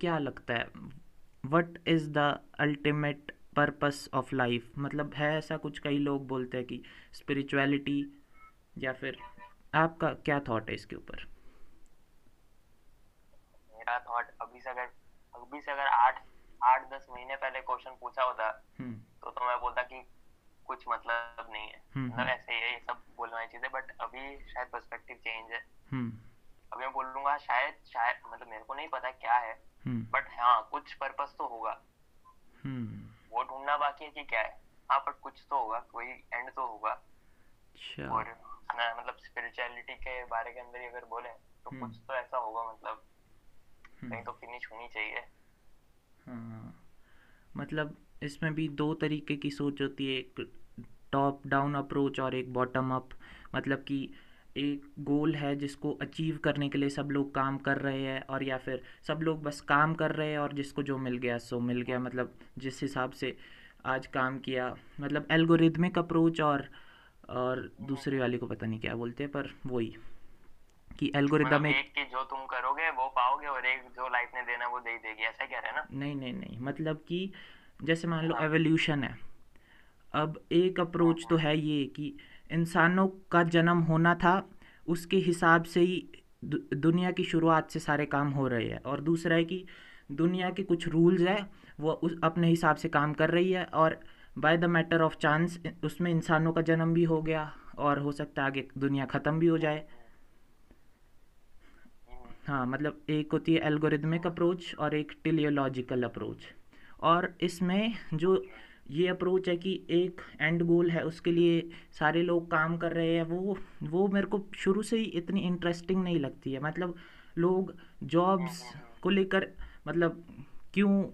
क्या लगता है? What is the ultimate purpose of life मतलब है ऐसा कुछ कई लोग बोलते हैं कि स्पिरिचुअलिटी या फिर आपका क्या थॉट है इसके ऊपर? मेरा थॉट अभी से अगर अभी से अगर आठ आठ दस महीने पहले क्वेश्चन पूछा होता हम्म। तो तो मैं बोलता कि कुछ मतलब नहीं है। हम्म, मतलब ऐसे ही है ये सब बोलने वाली चीज़ें बट अभी शायद पर्सपेक्टिव चेंज है। हम्म। अभी मैं बोलूँगा शायद शायद मतलब मेरे को नहीं पता क्या है हम्म बट हाँ कुछ पर्पस तो होगा। हम्म। वो ढूंढना बाकी है कि क्या है। हाँ बट कुछ तो होगा कोई एंड तो होगा। अच्छा। और ना मतलब स्पिरिचुअलिटी के बारे के अंदर अगर बोले तो हम्म। कुछ तो ऐसा होगा मतलब हम्म, कहीं तो फिनिश होनी चाहिए। हाँ। मतलब इसमें भी दो तरीके की सोच होती है एक टॉप डाउन अप्रोच और एक बॉटम अप मतलब कि एक गोल है जिसको अचीव करने के लिए सब लोग काम कर रहे हैं और या फिर सब लोग बस काम कर रहे हैं और जिसको जो मिल गया सो मिल गया। मतलब जिस हिसाब से आज काम किया मतलब एल्गोरिदमिक अप्रोच और और दूसरी वाली को पता नहीं क्या बोलते हैं पर वही कि मतलब एल्गोरिदमिक एक की जो तुम करोगे वो पाओगे और एक जो लाइफ ने देना वो दे ही देगी ऐसा कह रहे हैं ना? नहीं नहीं नहीं मतलब कि जैसे मान लो हाँ। एवोल्यूशन है। अब एक अप्रोच तो है ये कि इंसानों का जन्म होना था, उसके हिसाब से ही दुनिया की शुरुआत से सारे काम हो रहे हैं। और दूसरा है कि दुनिया के कुछ रूल्स है, वो उस, अपने हिसाब से काम कर रही है और by the matter of chance उसमें इंसानों का जन्म भी हो गया और हो सकता है आगे दुनिया ख़त्म भी हो जाए। हाँ मतलब एक होती है एल्गोरिदमिक अप्रोच और एक टिलियोलॉजिकल अप्रोच और इसमें जो ये अप्रोच है कि एक एंड गोल है उसके लिए सारे लोग काम कर रहे हैं वो वो मेरे को शुरू से ही इतनी इंटरेस्टिंग नहीं लगती है। मतलब लोग जॉब्स को लेकर मतलब क्यों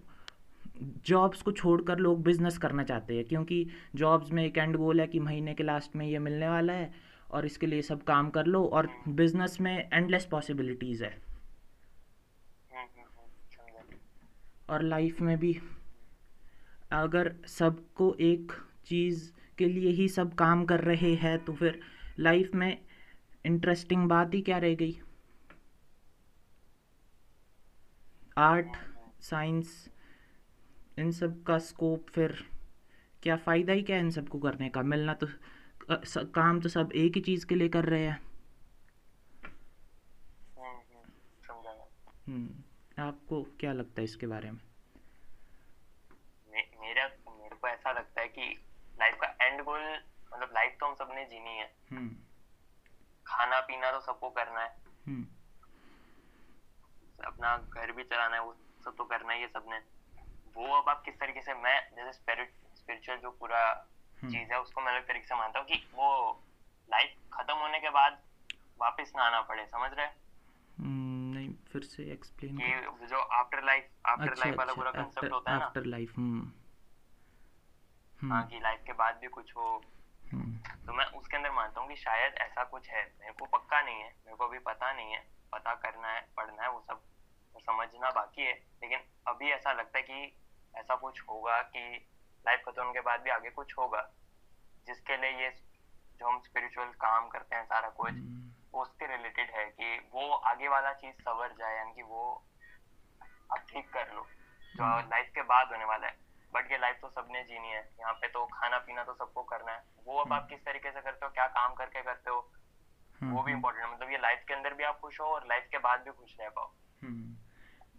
जॉब्स को छोड़कर लोग बिज़नेस करना चाहते हैं? क्योंकि जॉब्स में एक एंड गोल है कि महीने के लास्ट में ये मिलने वाला है और इसके लिए सब काम कर लो और बिज़नेस में एंडलेस पॉसिबिलिटीज़ है। हम्म, हम्म, समझा। और लाइफ में भी अगर सबको एक चीज़ के लिए ही सब काम कर रहे हैं तो फिर लाइफ में इंटरेस्टिंग बात ही क्या रह गई? आर्ट साइंस इन सब का स्कोप फिर क्या फ़ायदा ही क्या है इन सबको करने का? मिलना तो काम तो सब एक ही चीज़ के लिए कर रहे हैं। हम्म, हम्म। हम्म, आपको क्या लगता है इसके बारे में? को ऐसा लगता है कि लाइफ का एंड गोल मतलब लाइफ तो हम सबने जीनी है। हम्म। खाना पीना तो सबको करना है। हम्म। अपना घर भी चलाना है वो सब तो करना ही है सबने। वो अब आप किस तरीके से मैं जैसे स्पिरिट स्पिरिचुअल जो पूरा हम्म। चीज़ है उसको मैं अलग तरीके से मानता हूँ कि वो लाइफ खत्म होने के बाद वापस ना आना पड़े समझ रहे नहीं फिर से एक्सप्लेन कि जो आफ्टर लाइफ आफ्टर लाइफ वाला अच्छा पूरा कंसेप्ट होता है ना। After life hmm. हाँ हम्म कि लाइफ के बाद भी कुछ हो। हम्म। तो मैं उसके अंदर मानता हूँ कि शायद ऐसा कुछ है। मेरे को पक्का नहीं है। मेरे को अभी पता नहीं है। पता करना है पढ़ना है वो सब वो समझना बाकी है। लेकिन अभी ऐसा लगता है कि ऐसा कुछ होगा कि लाइफ खत्म होने के बाद भी आगे कुछ होगा। जिसके लिए ये जो हम स्पिरिचुअल काम करते हैं सारा कुछ हम्म, वो उसके रिलेटेड है कि वो आगे वाला चीज़ सवर जाए यानी कि वो आप ठीक कर लो। जो लाइफ के बाद होने वाला है। बट ये लाइफ तो सबने जीनी है। यहाँ पे तो खाना पीना तो सबको करना है। वो अब आप किस तरीके से करते हो क्या काम करके करते हो हम्म, वो भी हम्म, इम्पोर्टेंट है। मतलब ये लाइफ के अंदर भी आप खुश हो और लाइफ के बाद भी खुश रह पाओ। हम्म।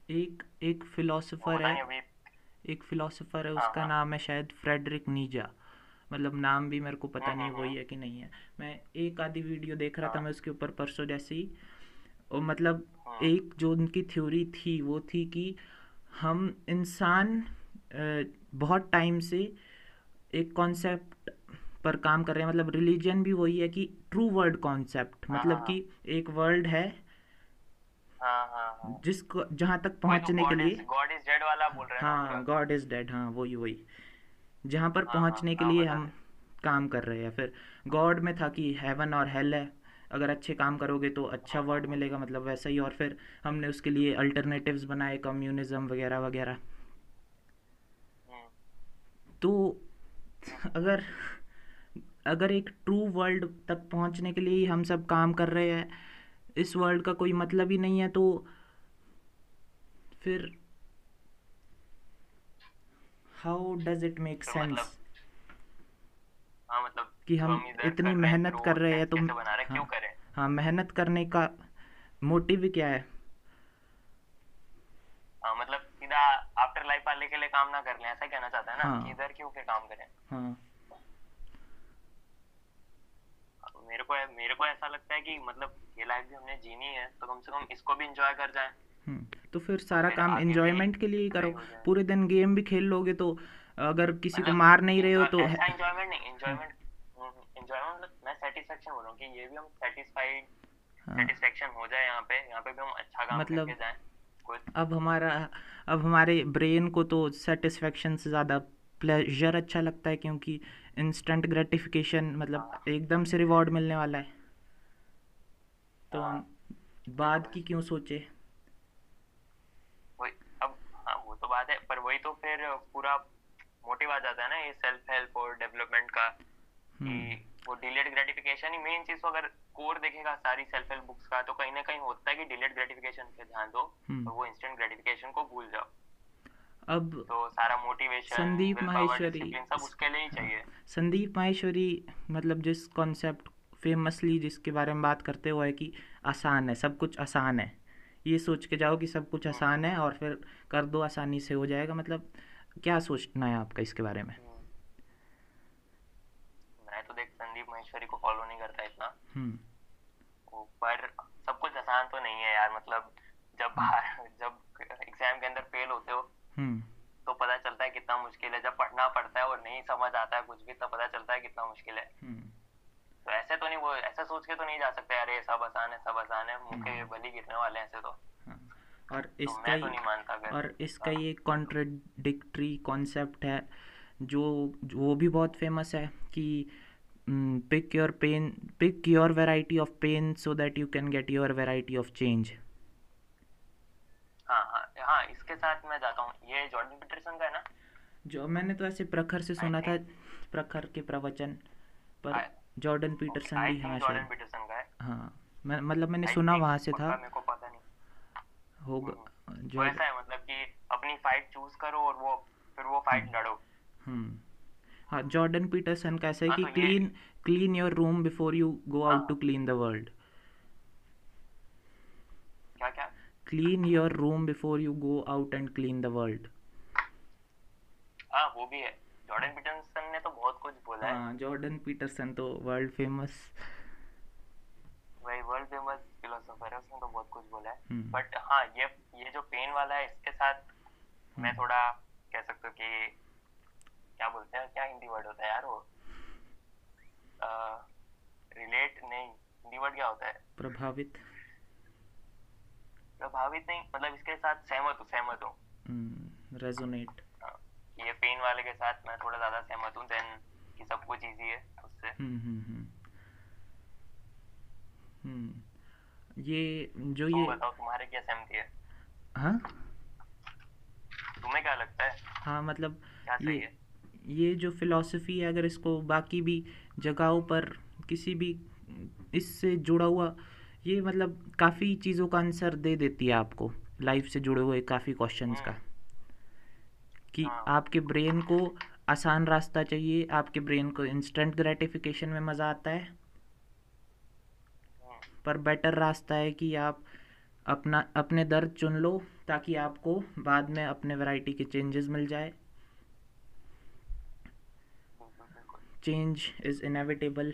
एक एक फिलोसोफर है। एक फिलोसोफर है हाँ, उसका हाँ। नाम है शायद फ्रेडरिक नीजा मतलब नाम भी मेरे को पता हम्म, नहीं हम्म, वही है कि नहीं है। मैं एक आधी वीडियो देख रहा था हाँ। मैं उसके ऊपर परसों जैसे। ही और मतलब हम्म, एक जो उनकी थ्योरी थी वो थी कि हम इंसान बहुत टाइम से एक कॉन्सेप्ट पर काम कर रहे हैं। मतलब रिलीजन भी वही है कि ट्रू वर्ल्ड कॉन्सेप्ट हाँ, मतलब हाँ। कि एक वर्ल्ड है हाँ हाँ हाँ। जिसको जहाँ तक पहुँचने के लिए गॉड इज़ डेड वाला बोल रहे हैं हाँ गॉड इज़ डेड हाँ वही वही। जहाँ पर हाँ, पहुँचने हाँ, के हाँ, लिए हम काम कर रहे हैं। फिर गॉड में था कि हेवन और हेल है। अगर अच्छे काम करोगे तो अच्छा वर्ड मिलेगा मतलब वैसा ही। और फिर हमने उसके लिए अल्टरनेटिव्स बनाए कम्युनिज्म वगैरह वगैरह। तो अगर अगर एक ट्रू वर्ल्ड तक पहुँचने के लिए ही हम सब काम कर रहे हैं इस वर्ल्ड का कोई मतलब ही नहीं है तो फिर how does it make sense कि हम इतनी मेहनत कर रहे हैं तो हैं क्यों हाँ मेहनत करने का मोटिव क्या हाँ मतलब सीधा वाले के लिए काम ना कर लें ऐसा कहना चाहता है ना हाँ। कि इधर क्यों के काम करें? हाँ। मेरे को मेरे को ऐसा लगता है कि मतलब ये लाइफ भी हमने जीनी है तो कम से कम इसको भी इंजॉय कर जाएँ। हम्म तो फिर सारा फिर काम एंजॉयमेंट के लिए ही करो। पूरे दिन गेम भी खेल लोगे तो अगर किसी को मतलब मार नहीं रहे हो तो एंजॉयमेंट नहीं हाँ। एंजॉयमेंट एंजॉयमेंट मतलब मैं सेटिस्फेक्शन बोल रहा हूँ कि ये भी हम सेटिस्फाइड हाँ। सेटिस्फेक्शन हो जाए यहाँ पे यहाँ पे भी हम अच्छा काम मतलब करके जाएँ। अब हमारा अब हमारे ब्रेन को तो सेटिस्फेक्शन से ज़्यादा प्लेजर अच्छा लगता है क्योंकि इंस्टेंट ग्रेटिफिकेशन मतलब एकदम से रिवॉर्ड मिलने वाला है। तो हम बाद की क्यों सोचे? अब हाँ वो तो बात है पर वही तो फिर पूरा मोटिव आ जाता है ना ये सेल्फ हेल्प और डेवलपमेंट का कि हम्म। वो डिलेड ग्रेटिफिकेशन ही मेन चीज़ तो अगर कोर देखेगा सारी सेल्फ हेल्प बुक्स का तो कहीं ना कहीं होता है कि डिलेड ग्रेटिफिकेशन पे ध्यान दो और वो इंस्टेंट ग्रेटिफिकेशन को भूल जाओ। अब तो सारा मोटिवेशन संदीप माहेश्वरी सब उसके लिए ही चाहिए। संदीप माहेश्वरी मतलब जिस कॉन्सेप्ट फेमसली जिसके बारे में बात करते हुए है कि आसान है सब कुछ आसान है ये सोच के जाओ कि सब कुछ हम्म। आसान है और फिर कर दो आसानी से हो जाएगा मतलब क्या सोचना है आपका इसके बारे। मैं तो देख संदीप को फॉलो नहीं करता इतना। हम्म। वो पर सब कुछ आसान तो नहीं है यार मतलब जब हम्म। बाहर जब एग्ज़ाम के अंदर फेल होते हो हम्म। तो पता चलता है कितना मुश्किल है। जब पढ़ना पड़ता है और नहीं समझ आता है कुछ भी तब पता चलता है कितना मुश्किल है। तो ऐसे तो नहीं वो ऐसा सोच के तो नहीं जा सकते अरे सब आसान है सब आसान है मुँह के बली गिरने वाले हैं ऐसे तो। हाँ। और तो इसका मैं तो नहीं मानता और इसका ये कॉन्ट्रडिक्टरी कॉन्सेप्ट है जो जो वो भी बहुत फ़ेमस है कि pick your pain pick your variety of pain so that you can get your variety of change हाँ हाँ हाँ इसके साथ मैं जाता हूँ। ये जॉर्डन पीटरसन का है ना? जो मैंने तो ऐसे प्रखर से सुना था प्रखर के प्रवचन पर जॉर्डन पीटरसन भी हाँ जॉर्डन पीटरसन का है। हाँ मैं मतलब मैंने सुना वहाँ से था। मेरे को पता नहीं। होगा हम्म, तो जॉर्ड ऐसा है मतलब कि अपनी फाइट चूज़ करो और वो फिर वो फाइट हम्म। लड़ो। हम्म। हाँ जॉर्डन पीटरसन का ऐसा है हाँ कि clean clean your room before you go out to clean the world क्या क्या? Clean your room before you go out and clean the world. हाँ वो भी है। जॉर्डन पीटरसन ने तो बहुत कुछ बोला है। हाँ जॉर्डन पीटरसन तो वर्ल्ड फ़ेमस वही वर्ल्ड फ़ेमस फिलोसोफर है उसने तो बहुत कुछ बोला है। हम्म। बट हाँ ये ये जो पेन वाला है इसके साथ मैं हम्म। थोड़ा कह सकता हूँ कि क्या बोलते हैं क्या हिंदी वर्ड होता है यार वो? रिलेट नहीं। हिंदी वर्ड क्या होता है? प्रभावित। प्रभावित नहीं मतलब इसके साथ सहमत हूँ सहमत हूँ। रेजोनेट हाँ, ये पेन वाले के साथ मैं थोड़ा ज़्यादा सहमत हूँ देन कि सब कुछ इजी है उससे। हम्म हम्म हम्म। हम्म ये जो तुम ये बताओ तुम्हारे क्या सहमति है? हाँ? तुम्हें क्या लगता है? हाँ मतलब क्या ये है? ये जो फिलॉसफी है अगर इसको बाकी भी जगहों पर किसी भी इससे जुड़ा हुआ ये मतलब काफ़ी चीज़ों का आंसर दे देती है आपको। लाइफ से जुड़े हुए काफ़ी क्वेश्चंस का। कि हाँ। आपके ब्रेन को आसान रास्ता चाहिए आपके ब्रेन को इंस्टेंट ग्रेटिफिकेशन में मज़ा आता है। हम्म पर बेटर रास्ता है कि आप अपना अपने दर्द चुन लो ताकि आपको बाद में अपने वैरायटी के चेंजेस मिल जाए बिल्कुल बिल्कुल चेंज इज़ इनएविटेबल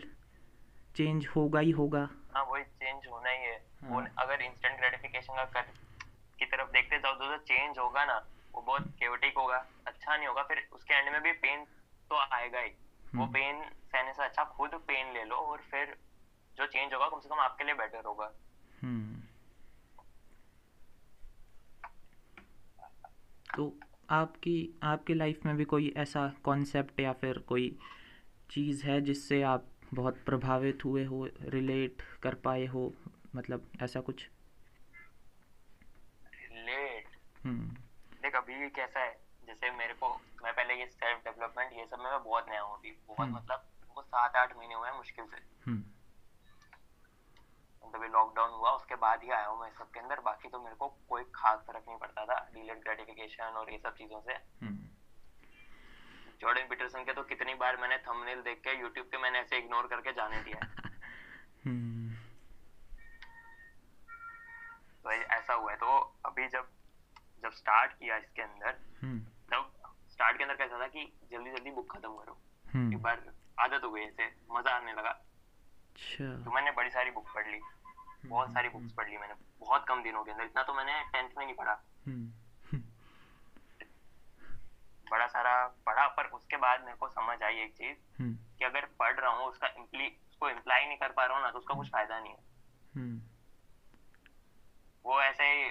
चेंज होगा ही होगा। हाँ वही चेंज होना ही है। वो हाँ अगर इंस्टेंट ग्रेटिफिकेशन का कर की तरफ़ देखते जाओ तो जो चेंज होगा ना वो बहुत केवटिक होगा अच्छा नहीं होगा फिर उसके एंड में भी पेन तो आएगा ही। वो हम्म। पेन सहने से अच्छा खुद पेन ले लो और फिर जो चेंज होगा कम से कम आपके लिए बेटर होगा। हम्म। तो आपकी आपके लाइफ में भी कोई ऐसा कॉन्सेप्ट या फिर कोई चीज़ है जिससे आप बहुत प्रभावित हुए हो रिलेट कर पाए हो मतलब ऐसा कुछ? रिलेट हम्म। देख अभी कैसा है? जैसे मेरे को मैं पहले ये सेल्फ डेवलपमेंट ये सब में मैं बहुत नया हूँ अभी। बहुत हम्म। मतलब वो सात आठ महीने हुए हैं मुश्किल से। हम्म। मतलब ये लॉकडाउन हुआ उसके बाद ही आया हूँ मैं सब के अंदर। बाकी तो मेरे को कोई खास फ़र्क नहीं पड़ता था डिलेड ग्रेटिफिकेशन और ये सब चीज़ों से। जॉर्डन हम्म। पीटरसन के तो कितनी बार मैंने थंबनेल देख के यूट्यूब के मैंने ऐसे इग्नोर करके जाने दिया हम्म। तो ऐसा हुआ है। तो अभी जब जब स्टार्ट किया इसके अंदर हम्म। तब स्टार्ट के अंदर कैसा था कि जल्दी जल्दी बुक खत्म करो। एक बार आदत हो गई ऐसे मज़ा आने लगा। अच्छा। तो मैंने बड़ी सारी बुक पढ़ ली। बहुत सारी बुक्स पढ़ ली मैंने बहुत कम दिनों के अंदर। इतना तो मैंने टेंथ में नहीं पढ़ा। हम्म। बड़ा सारा पढ़ा पर उसके बाद मेरे को समझ आई एक चीज़ हम्म। कि अगर पढ़ रहा हूँ उसका इम्प्ली उसको इम्प्लाई नहीं कर पा रहा हूँ ना तो उसका कुछ फ़ायदा नहीं है। हम्म। वो ऐसे ही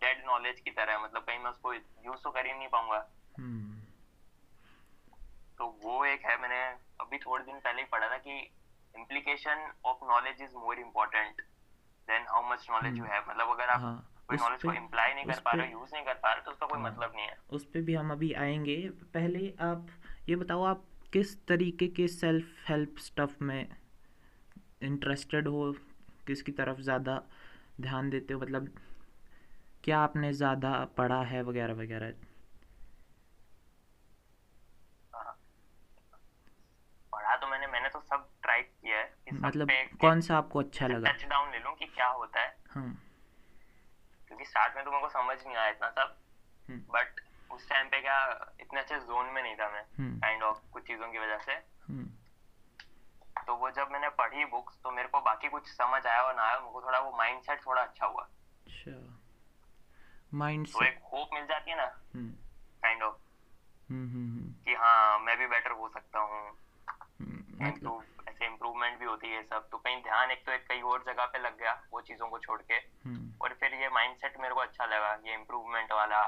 डेड नॉलेज की तरह है मतलब कहीं मैं उसको यूज़ तो कर ही नहीं पाऊँगा। तो वो एक है मैंने अभी थोड़े दिन पहले ही पढ़ा था कि implication of knowledge is more important than how much knowledge you have मतलब अगर आप हाँ, कोई नॉलेज को इम्प्लाई नहीं कर पा रहे यूज़ नहीं कर पा रहे तो उसका कोई हाँ, मतलब नहीं है। उस पे भी हम अभी आएँगे। पहले आप ये बताओ आप किस तरीके के सेल्फ हेल्प स्टफ़ में इंटरेस्टेड हो? किसकी तरफ़ ज़्यादा ध्यान देते हो? मतलब क्या आपने ज़्यादा पढ़ा है वगैरह वगैरह? पढ़ा तो मैंने मैंने तो सब ट्राई किया है मतलब कौन सा आपको अच्छा लगा? टच डाउन ले लूँ कि क्या होता है। हाँ। क्योंकि स्टार्ट में तो मेरे को समझ नहीं आया इतना सब बट हम्म। उस टाइम पे क्या इतने अच्छे जोन में नहीं था मैं काइंड हम्म। ऑफ़ कुछ चीज़ों की वजह से। हम्म। तो वो जब मैंने पढ़ी बुक्स तो मेरे को बाकी कुछ समझ आया और ना आया मेरे को थोड़ा वो माइंडसेट थोड़ा अच्छा हुआ। अच्छा। माइंडसेट तो एक होप मिल जाती है ना काइंड ऑफ़ कि हाँ मैं भी बेटर हो सकता हूँ। मतलब से इम्प्रूवमेंट भी होती है सब। तो कहीं ध्यान एक तो एक कहीं और जगह पे लग गया वो चीज़ों को छोड़ के। हम्म। और फिर ये माइंडसेट मेरे को अच्छा लगा ये इम्प्रूवमेंट वाला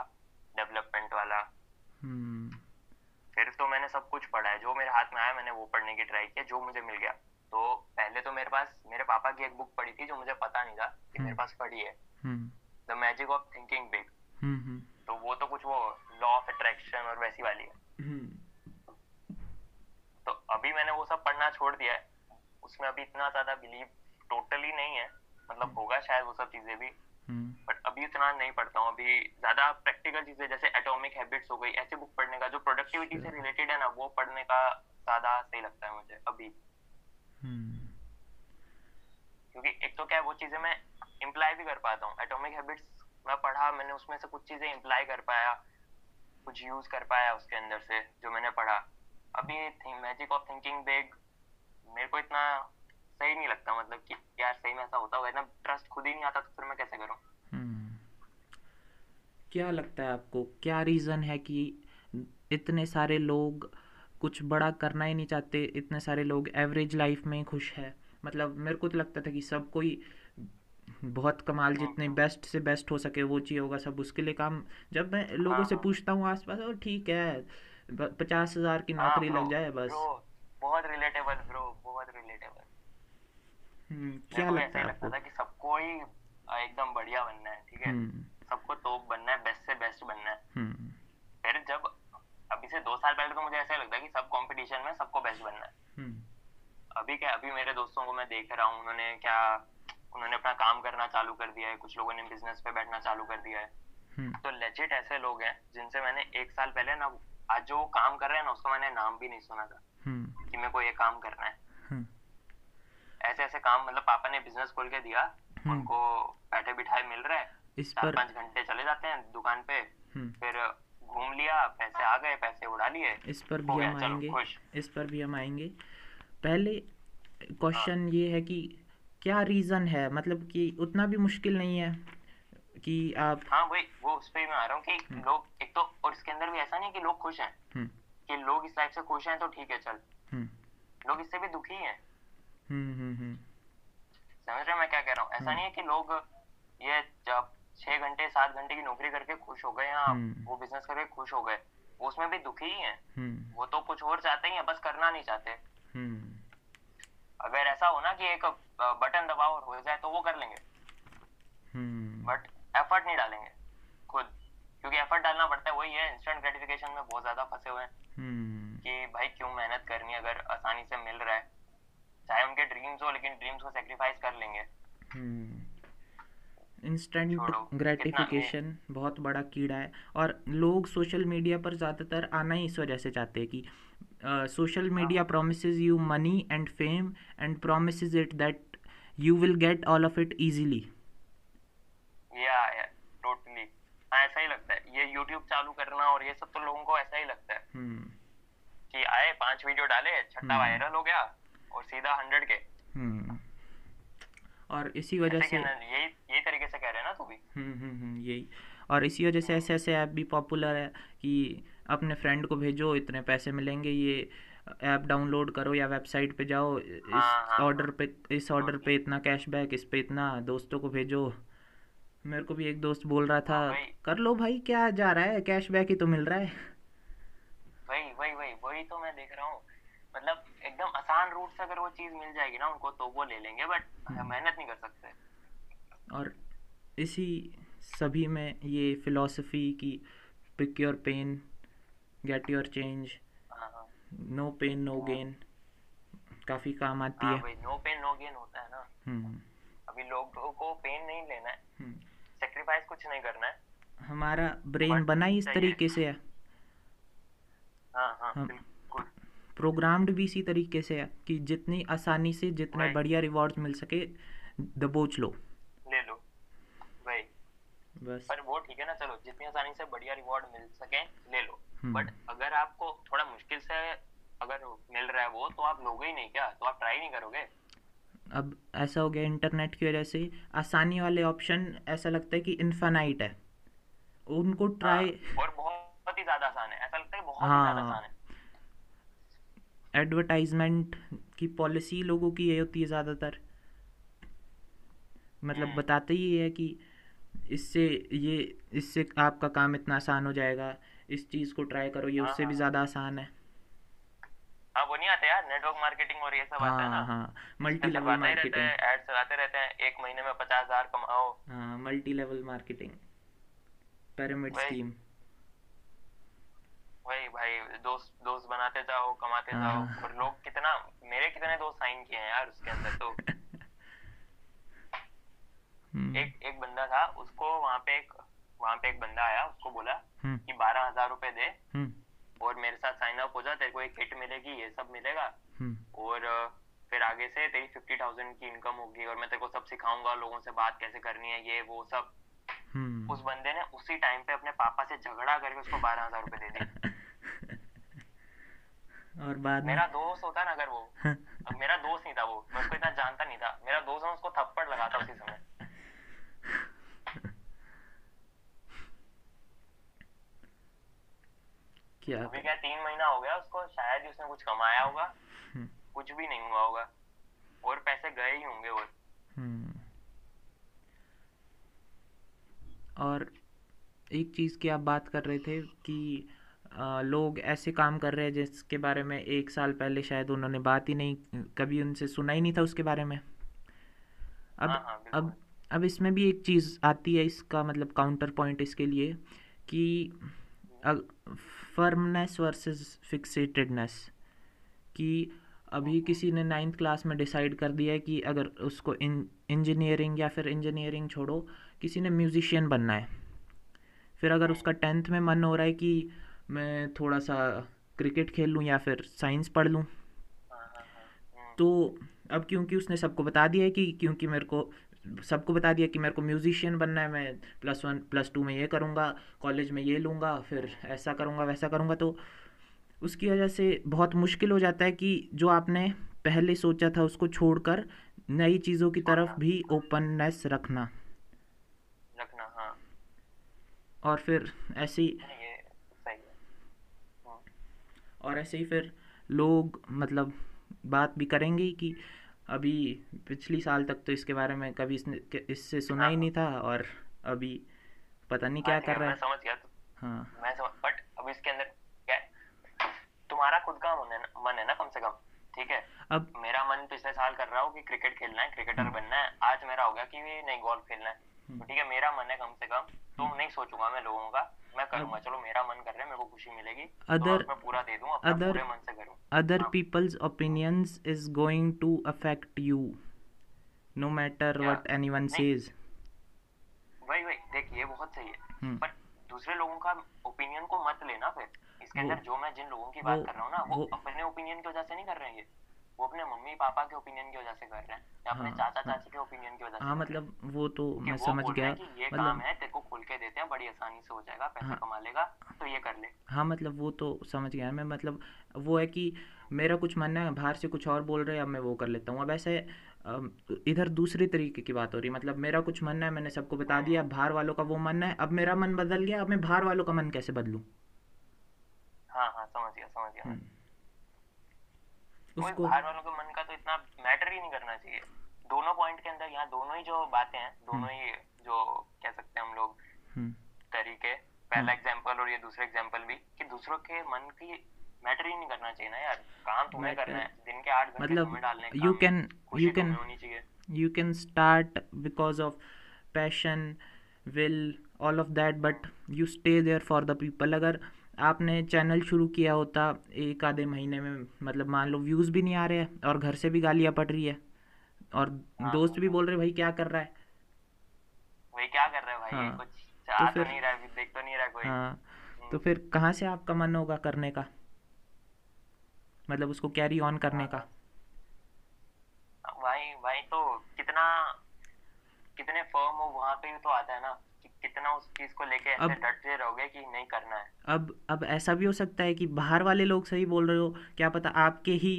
डेवलपमेंट वाला। हम्म। फिर तो मैंने सब कुछ पढ़ा है। जो मेरे हाथ में आया मैंने वो पढ़ने की ट्राई किया जो मुझे मिल गया। तो पहले तो मेरे पास मेरे पापा की एक बुक पढ़ी थी जो मुझे पता नहीं था कि मेरे हम्म। पास पढ़ी है। The magic of thinking big तो वो तो कुछ वो लॉ ऑफ़ अट्रैक्शन और वैसी वाली है। तो अभी मैंने वो सब पढ़ना छोड़ दिया है। उसमें अभी इतना ज़्यादा बिलीव टोटली नहीं है। मतलब हम्म। होगा शायद वो सब चीज़ें भी। बट हम्म। अभी इतना नहीं पढ़ता हूँ। अभी ज़्यादा प्रैक्टिकल चीज़ें जैसे एटॉमिक हैबिट्स हो गई ऐसे बुक पढ़ने का जो प्रोडक्टिविटी से रिलेटेड है ना वो पढ़ने का ज़्यादा सही लगता है मुझे अभी। हम्म। क्योंकि एक तो क्या है वो चीज़ें मैं इम्प्लाई भी कर पाता हूँ। एटॉमिक हैबिट्स मैं पढ़ा मैंने उसमें से कुछ चीज़ें इम्प्लाई कर पाया कुछ यूज़ कर पाया उसके अंदर से जो मैंने पढ़ा। अभी मैजिक ऑफ़ थिंकिंग बिग मेरे को इतना सही नहीं लगता मतलब कि यार सही में ऐसा होता होगा इतना ट्रस्ट खुद ही नहीं आता तो फिर मैं कैसे करूँ? हम्म। क्या लगता है आपको? क्या रीज़न है कि इतने सारे लोग कुछ बड़ा करना ही नहीं चाहते इतने सारे लोग एवरेज लाइफ में ही खुश है? मतलब मेरे को तो लगता था कि सब कोई बहुत कमाल जितने बेस्ट से बेस्ट हो सके वो चाहिए होगा सब उसके लिए काम। जब मैं लोगों हाँ, से हाँ। पूछता हूँ आसपास और ठीक है पचास हज़ार की हाँ, नौकरी लग जाए बस। बहुत रिलेटेबल ब्रो बहुत रिलेटेबल हम्म, क्या लगता है आपको? कि सबको ही एकदम बढ़िया बनना है ठीक है? हम्म। सबको टॉप बनना है बेस्ट से बेस्ट बनना है। हम्म। फिर जब अभी से दो साल पहले तो मुझे ऐसा लगता है कि सब कंपटीशन में सबको बेस्ट बनना है। अभी क्या अभी मेरे दोस्तों को मैं देख रहा हूँ उन्होंने क्या उन्होंने अपना काम करना चालू कर दिया है कुछ लोगों ने बिज़नेस पे बैठना चालू कर दिया है। तो लेजिट ऐसे लोग हैं जिनसे मैंने एक साल पहले ना आज जो काम कर रहे हैं ना उसका मैंने नाम भी नहीं सुना था। कि मेरे को ये काम करना है। हम्म। ऐसे ऐसे काम मतलब पापा ने बिज़नेस खोल के दिया हम्म। उनको बैठे बिठाए मिल रहे हैं। चार पाँच घंटे चले जाते हैं दुकान पे। फिर घूम लिया पैसे आ गए पैसे उड़ा लिए। इस पर भी हम आएँगे। इस पर भी हम आएँगे। पहले क्वेश्चन हाँ। ये है कि क्या रीजन है? मतलब कि उतना भी मुश्किल नहीं है कि आप हाँ वही वो उस पर मैं आ रहा हूँ कि हम्म। लोग एक तो और इसके अंदर भी ऐसा नहीं कि लोग खुश हैं। हम्म। कि लोग इस लाइफ से खुश हैं तो ठीक है चल। हम्म। लोग इससे भी दुखी हैं। समझ रहे मैं क्या कह रहा हूँ? ऐसा नहीं है कि लोग ये जब छह घंटे सात घंटे की नौकरी करके खुश हो गए या वो बिज़नेस करके खुश हो गए वो उसमें भी दुखी ही है। वो तो कुछ और चाहते ही है बस करना नहीं चाहते। अगर ऐसा हो ना कि एक बटन दबाओ और हो जाए तो वो कर लेंगे। बट एफर्ट नहीं डालेंगे। क्योंकि एफर्ट डालना पड़ता है वही है इंस्टेंट ग्रेटिफिकेशन में बहुत ज़्यादा फंसे हुए हैं hmm. कि भाई क्यों मेहनत करनी अगर आसानी से मिल रहा है। चाहे उनके ड्रीम्स हो लेकिन ड्रीम्स को सेक्रीफाइस कर लेंगे। इंस्टेंट ग्रेटिफिकेशन बहुत बड़ा कीड़ा है। और लोग सोशल मीडिया पर ज़्यादातर आना ही इस वजह से चाहते हैं कि social media promise you money and fame and promise it that you will get all of it easily ऐसा ही लगता है। ये यूट्यूब चालू करना और ये सब तो लोगों को ऐसा ही लगता है। हम्म। कि आए पाँच वीडियो डाले छठा हम्म। वायरल हो गया और सीधा हंड्रेड के। हम्म। और इसी वजह से यही यही तरीके से कह रहे हैं ना तू भी। हम्म हम्म हम्म, यही। और इसी वजह से ऐसे ऐसे ऐप भी पॉपुलर है कि अपने फ्रेंड को भेजो इतने पैसे मिलेंगे ये ऐप डाउनलोड करो या वेबसाइट पे जाओ इस हाँ, हाँ, ऑर्डर पे इस ऑर्डर पे इतना कैशबैक इस पे इतना दोस्तों को भेजो। मेरे को भी एक दोस्त बोल रहा था हाँ, कर लो भाई क्या जा रहा है? कैशबैक ही तो मिल रहा है. वही वही वही वही तो मैं देख रहा हूँ। मतलब एकदम आसान रूट से अगर वो चीज़ मिल जाएगी ना उनको तो वो ले लेंगे बट हम्म। मेहनत नहीं कर सकते। और इसी सभी में ये फिलॉसफी की pick your pain get your change no pain no gain काफ़ी काम आती हाँ है। भाई नो पेन नो गेन होता है ना। हम्म। अभी लोगों को पेन नहीं लेना है। हम्म। सेक्रीफाइस कुछ नहीं करना है। हमारा ब्रेन बना ही इस तरीके से है। हाँ हाँ प्रोग्राम्ड भी इसी तरीके से है कि जितनी आसानी से जितने बढ़िया रिवॉर्ड्स मिल सके दबोच लो। ले लो। वही। बस। पर वो ठीक है ना चलो जितनी आसानी से बढ़िया रिवॉर्ड मिल सके ले लो। हम्म। बट अगर आपको थोड़ा मुश्किल से अगर मिल रहा है वो तो आप लोगे ही नहीं क्या? तो आप ट्राई नहीं करोगे? अब ऐसा हो गया इंटरनेट की वजह से आसानी वाले ऑप्शन ऐसा लगता है कि इन्फानाइट है। उनको ट्राई हाँ, और बहुत ही ज़्यादा आसान है। ऐसा लगता है बहुत ही ज़्यादा। आसान है। एडवर्टाइजमेंट की पॉलिसी लोगों की ये होती है ज़्यादातर। मतलब हम्म। बताते ही है कि इससे ये इससे आपका काम इतना आसान हो जाएगा। इस चीज़ को ट्राई करो ये हाँ, उससे भी हाँ। ज़्यादा आसान है। हाँ वो नहीं आते यार नेटवर्क मार्केटिंग और ये सब आता है हाँ ना। हाँ मल्टी लेवल ही मार्केटिंग हैं एड चलाते रहते हैं एक महीने में पचास हज़ार कमाओ। हाँ multi level marketing pyramid. Scheme वही भाई दोस्त दोस्त बनाते जाओ कमाते हाँ। जाओ और लोग कितना मेरे कितने दोस्त साइन किए हैं यार उसके अंदर तो। हम्म, एक एक बंदा था उसको वहाँ पे एक वहाँ पे एक बंदा आया उसको बोला हम्म, कि बारह हज़ार रुपए दे। हम्म, और मेरे साथ साइन अप हो जा तेरे को एक किट मिलेगी ये सब मिलेगा। हम्म, और फिर आगे से तेरी फिफ्टी थाउज़ेंड की इनकम होगी और मैं तेरे को सब सिखाऊँगा लोगों से बात कैसे करनी है ये वो सब। हम्म। उस बंदे ने उसी टाइम पे अपने पापा से झगड़ा करके उसको बारह हज़ार रूपए दे दिए। और बाद मेरा दोस्त होता ना अगर वो अब मेरा दोस्त नहीं था वो मैं उसको इतना जानता नहीं था। मेरा दोस्त उसको थप्पड़ लगाता उसी समय। क्या अभी क्या तीन महीना हो गया उसको शायद उसने कुछ कमाया होगा। हम्म, कुछ भी नहीं हुआ होगा। और पैसे गए ही होंगे और। हम्म। और एक चीज़ की आप बात कर रहे थे कि आ, लोग ऐसे काम कर रहे हैं जिसके बारे में एक साल पहले शायद उन्होंने बात ही नहीं कभी उनसे सुना ही नहीं था उसके बारे में। अब हाँ, हाँ, अब अब इसमें भी एक चीज़ आती है इसका मतलब काउंटर पॉइंट इसके लिए कि फर्मनेस वर्सेस फिक्सेटेडनेस कि अभी किसी ने नाइन्थ क्लास में डिसाइड कर दिया है कि अगर उसको इंजीनियरिंग या फिर इंजीनियरिंग छोड़ो किसी ने म्यूजिशियन बनना है। फिर अगर उसका टेंथ में मन हो रहा है कि मैं थोड़ा सा क्रिकेट खेल लूँ या फिर साइंस पढ़ लूँ हाँ, हाँ, हाँ, तो अब क्योंकि उसने सबको बता दिया है कि क्योंकि मेरे को सबको बता दिया कि मेरे को म्यूजिशियन बनना है मैं प्लस वन प्लस टू में ये करूँगा कॉलेज में ये लूँगा फिर ऐसा करूँगा वैसा करूँगा। तो उसकी वजह से बहुत मुश्किल हो जाता है कि जो आपने पहले सोचा था उसको छोड़कर नई चीज़ों की तरफ़ भी ओपननेस रखना। रखना हाँ। और फिर ऐसे ही है। और ऐसे ही फिर लोग मतलब बात भी करेंगे कि अभी पिछली साल तक तो इसके बारे में कभी इसने इससे सुना ही नहीं था और अभी पता नहीं क्या कर रहा है। समझ गया। हाँ। मैं समझ बट अब इसके अंदर क्या है? तुम्हारा खुद का मन है ना मन है ना कम से कम ठीक है? अब मेरा मन पिछले साल कर रहा हूँ कि क्रिकेट खेलना है क्रिकेटर बनना है। आज मेरा हो गया कि नहीं गोल्फ खेलना है। तो ठीक है मेरा मन है कम से कम। तो नहीं सोचूँगा मैं लोगों का। मैं करूँगा चलो मेरा मन कर रहा है मेरे को खुशी मिलेगी। तो मैं पूरा दे दूँ अपना other- पूरे मन से करूँ। हाँ। people's opinions is going to affect you no matter या व्हाट एनीवन सेज वही वही देख ये बहुत सही है। हम्म। पर दूसरे लोगों का ओपिनियन को मत लेना फिर। इसके अंदर जो मैं जिन लोगों की बात कर रहा हूँ ना वो वो अपने ओपिनियन की वजह से नहीं कर रहे हैं ये। वो अपने मम्मी पापा के ओपिनियन की वजह से कर रहे हैं या अपने हाँ चाचा हाँ। चाची के ओपिनियन की वजह से हाँ हैं मतलब वो तो मैं समझ गया हैं ये काम मतलब है तेरे को खोल के देते हैं बड़ी आसानी से हो जाएगा पैसे हाँ। कमा लेगा तो ये कर ले। हाँ मतलब वो तो समझ गया मैं मतलब वो है कि मेरा कुछ मानना है बाहर से कुछ और बोल रहे हैं अब मैं वो कर लेता हूँ। अब ऐसे इधर दूसरी तरीके की बात हो रही है मतलब मेरा कुछ मानना है मैंने सबको बता दिया अब बाहर वालों का वो मानना है अब मेरा मन बदल गया अब मैं बाहर वालों का मन कैसे बदलूँ? हाँ हाँ समझ गया समझ गया। हम्म। उसको। बाहर वालों के मन का तो इतना मैटर ही नहीं करना चाहिए। दोनों पॉइंट के अंदर यहाँ दोनों ही जो बातें हैं हम्म। दोनों ही जो कह सकते हैं हम लोग हम्म। तरीके पहला हम्म। एग्ज़ाम्पल और ये दूसरा एग्ज़ाम्पल भी कि दूसरों के मन की मैटर ही नहीं करना चाहिए ना यार। काम तुम्हें करना है दिन के आठ घंटे मतलब डालने यू कैन यू कैन होनी चाहिए। you can start because of passion will all of that but you stay there for the people. अगर आपने चैनल शुरू किया होता एक आधे महीने में मतलब मान लो व्यूज़ भी नहीं आ रहे हैं और घर से भी गालियाँ पड़ रही है। और हाँ दोस्त भी बोल रहे भाई क्या कर रहा है? वही क्या कर रहे हो भाई? हाँ कुछ तो चाह तो फिर नहीं रहा है देख तो नहीं रहा कोई। हाँ तो हम्म, फिर कहाँ से आपका मन होगा करने का? मतलब उसको कैरी ऑन करने का? हाँ। भाई भाई तो कितना कितने फर्म हो वहाँ पे भी तो आता है ना। कितना उस चीज़ को लेके ऐसे डटे रहोगे कि नहीं करना है? अब अब ऐसा भी हो सकता है कि बाहर वाले लोग सही बोल रहे हो क्या पता आपके ही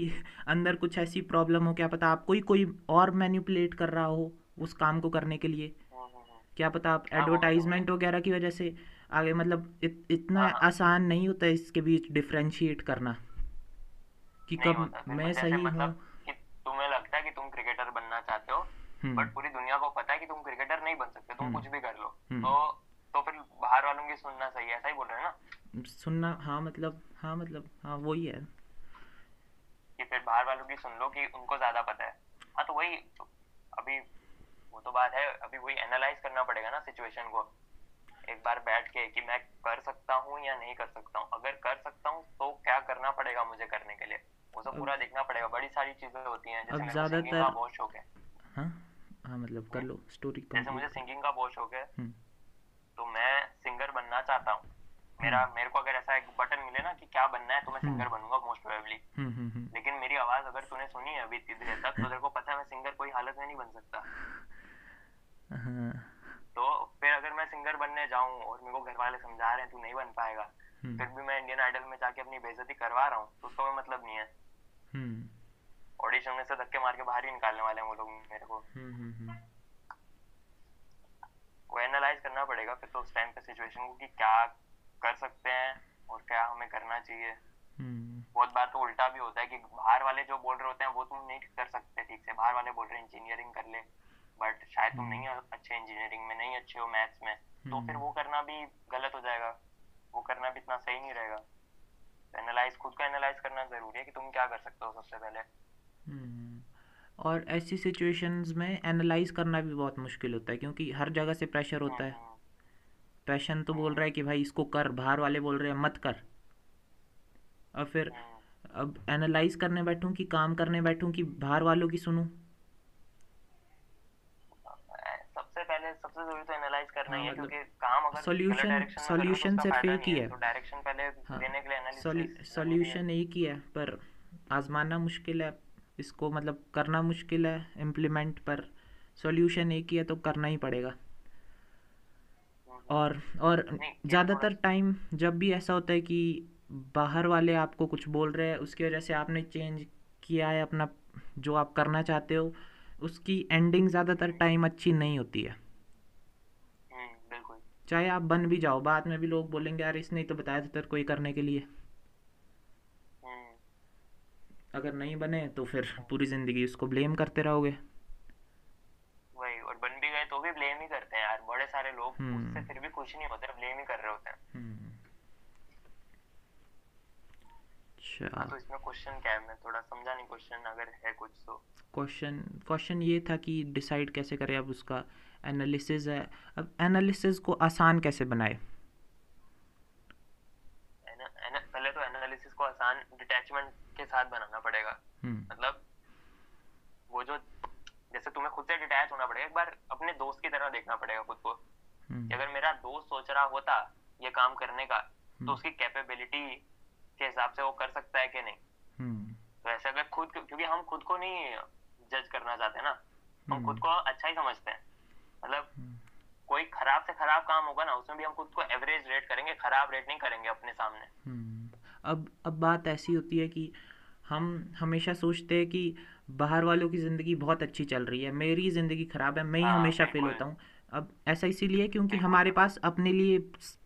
अंदर कुछ ऐसी प्रॉब्लम हो क्या पता आपको ही कोई और मैनिपुलेट कर रहा हो उस काम को करने के लिए। हम्म, हम्म, हम्म। क्या पता आप हाँ वो भी हो एडवर्टाइजमेंट वगैरह की वजह से आगे मतलब इत, इतना हाँ हाँ। आसान नहीं होता इसके बीच डिफ्रेंशिएट करना कि कब मैं सही हूँ। मतलब कि तुम्हें लगता है कि तुम क्रिकेटर बनना चाहते हो बट हम्म पूरी दुनिया को पता है कि तुम क्रिकेटर नहीं बन सकते तुम हम्म कुछ भी कर लो। हम्म तो तो फिर बाहर वालों की सुनना सही है ऐसा ही बोल रहे हैं ना? सुनना हाँ मतलब हाँ मतलब हाँ वही है। कि फिर बाहर वालों की सुन लो कि उनको ज़्यादा पता है। हाँ तो वही तो अभी वो तो बात है अभी वही एनालाइज करना पड़ेगा ना सिचुएशन को। एक बार बैठ के कि मैं कर सकता हूँ या नहीं कर सकता हूँ। अगर कर सकता हूँ तो क्या करना पड़ेगा मुझे करने के लिए? वो सब पूरा देखना पड़ेगा बड़ी सारी चीज़ें होती हैं जैसे अब ज़्यादातर बहुत शौक है। हाँ? हाँ मतलब कर हम्म, लो स्टोरी जैसे मुझे सिंगिंग का बहुत शौक है हम्म। तो मैं सिंगर बनना चाहता हूँ। हम्म। मेरा मेरे को अगर ऐसा एक बटन मिले ना कि क्या बनना है तो मैं हम्म। सिंगर बनूँगा मोस्ट प्रोबेबली हम्म हम्म हम्म। लेकिन मेरी आवाज़ अगर तूने सुनी है अभी इतनी देर तक तो तेरे को पता है मैं सिंगर कोई हालत में नहीं बन सकता। हाँ। तो फिर अगर मैं सिंगर बनने जाऊँ और मेरे को घर वाले समझा रहे हैं तू नहीं बन पाएगा हम्म। फिर भी मैं इंडियन आइडल में जाके अपनी बेइज्जती करवा रहा हूँ तो उसका कोई मतलब नहीं है। हम्म। ऑडिशन में से धक्के मार के बाहर ही निकालने वाले हैं वो लोग मेरे को। हम्म हम्म हम्म। वो एनालाइज करना पड़ेगा फिर तो उस टाइम पे सिचुएशन को कि क्या कर सकते हैं और क्या हमें करना चाहिए। बहुत बार तो उल्टा भी होता है कि बाहर वाले जो बोल रहे होते हैं वो तुम नहीं कर सकते ठीक से। बाहर वाले बोल रहे हैं इंजीनियरिंग कर ले। बट शायद तुम नहीं अच्छे इंजीनियरिंग में नहीं अच्छे हो मैथ्स में तो फिर वो करना भी गलत हो जाएगा। वो करना भी इतना सही नहीं रहेगा। तो एनालाइज खुद का एनालाइज करना ज़रूरी है कि तुम क्या कर सकते हो सबसे पहले। और ऐसी सिचुएशंस में एनालाइज करना भी बहुत मुश्किल होता है क्योंकि हर जगह से प्रेशर होता है। पैशन तो बोल रहा है कि भाई इसको कर बाहर वाले बोल रहे हैं मत कर। और फिर। अब एनालाइज करने बैठूं कि काम करने बैठूं कि बाहर वालों की सुनूं? सबसे पहले सबसे ज़रूरी तो एनालाइज करना हाँ ही है मतलब क्योंकि काम अगर सॉल्यूशन डायरेक्शन में करोगे तो सॉल्यूशन उसका सिर्फ़ एक ही है है। तो डायरेक्शन पहले हाँ देने के लिए एनालिसिस सॉल्यूशन एक ही है पर आजमाना मुश्किल है। इसको मतलब करना मुश्किल है इम्प्लीमेंट पर सॉल्यूशन एक ही है तो करना ही पड़ेगा। हम्म, और और ज़्यादातर टाइम जब भी ऐसा होता है कि बाहर वाले आपको कुछ बोल रहे हैं उसकी वजह से आपने चेंज किया है अपना जो आप करना चाहते हो उसकी एंडिंग ज़्यादातर टाइम अच्छी नहीं होती है। हम्म चाहे आप बन भी जाओ बाद में भी लोग बोलेंगे यार इसने तो बताया था तेरे को ये करने के लिए। हम्म अगर नहीं बने तो फिर पूरी ज़िंदगी उसको ब्लेम करते रहोगे। वही और बन भी गए तो भी ब्लेम ही करते हैं यार बड़े सारे लोग उससे हम्म फिर भी खुश नहीं होते ब्लेम ही कर रहे होते हैं। हम्म। अच्छा। तो इसमें क्वेश्चन क्या है? मैं थोड़ा समझा नहीं क्वेश्चन अगर है कुछ तो। क्वेश्चन क्वेश्चन ये था कि डिसाइड कैसे करें अब उसका एनालिसिस है। अब एनालिसिस को आसान कैसे बनाए? पहले तो एनालिसिस को आसान डिटैचमेंट के साथ बनाना पड़ेगा। हम्म। मतलब वो जो जैसे तुम्हें खुद से डिटैच होना पड़ेगा एक बार अपने दोस्त की तरह देखना पड़ेगा खुद को हम्म, कि अगर मेरा दोस्त सोच रहा होता ये काम करने का तो हम्म। उसकी कैपेबिलिटी के हिसाब से वो कर सकता है कि नहीं? हम्म, तो ऐसे अगर खुद क्योंकि हम खुद को नहीं जज करना चाहते ना हम हम्म। खुद को अच्छा ही समझते हैं। मतलब हम्म, कोई खराब से खराब काम होगा ना उसमें भी हम खुद को एवरेज रेट करेंगे खराब रेट नहीं करेंगे अपने सामने। हम्म। अब अब बात ऐसी होती है कि हम हमेशा सोचते हैं कि बाहर वालों की ज़िंदगी बहुत अच्छी चल रही है मेरी ज़िंदगी ख़राब है मैं ही हाँ, हमेशा फेल होता हूँ। अब ऐसा इसीलिए क्योंकि हमारे पास अपने लिए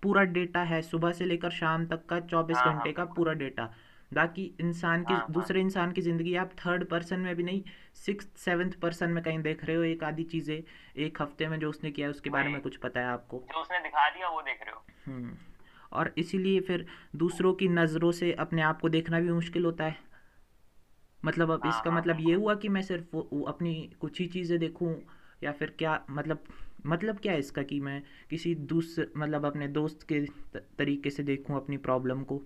पूरा डेटा है सुबह से लेकर शाम तक का चौबीस हाँ, हाँ, घंटे का पूरा डेटा बाकी इंसान की हाँ, हाँ। दूसरे इंसान की ज़िंदगी आप थर्ड पर्सन में भी नहीं सिक्स सेवन्थ पर्सन में कहीं देख रहे हो एक आधी चीज़ें एक हफ़्ते में जो उसने किया है उसके बारे में कुछ पता है आपको? जो उसने दिखा दिया वो देख रहे हो। हम्म। और इसीलिए फिर दूसरों की नज़रों से अपने आप को देखना भी मुश्किल होता है। मतलब अब हाँ, इसका हाँ, मतलब ये हुआ कि मैं सिर्फ़ वो, वो अपनी कुछ ही चीज़ें देखूँ या फिर क्या मतलब मतलब क्या है इसका कि मैं किसी दूसरे मतलब अपने दोस्त के तरीके से देखूँ अपनी प्रॉब्लम को?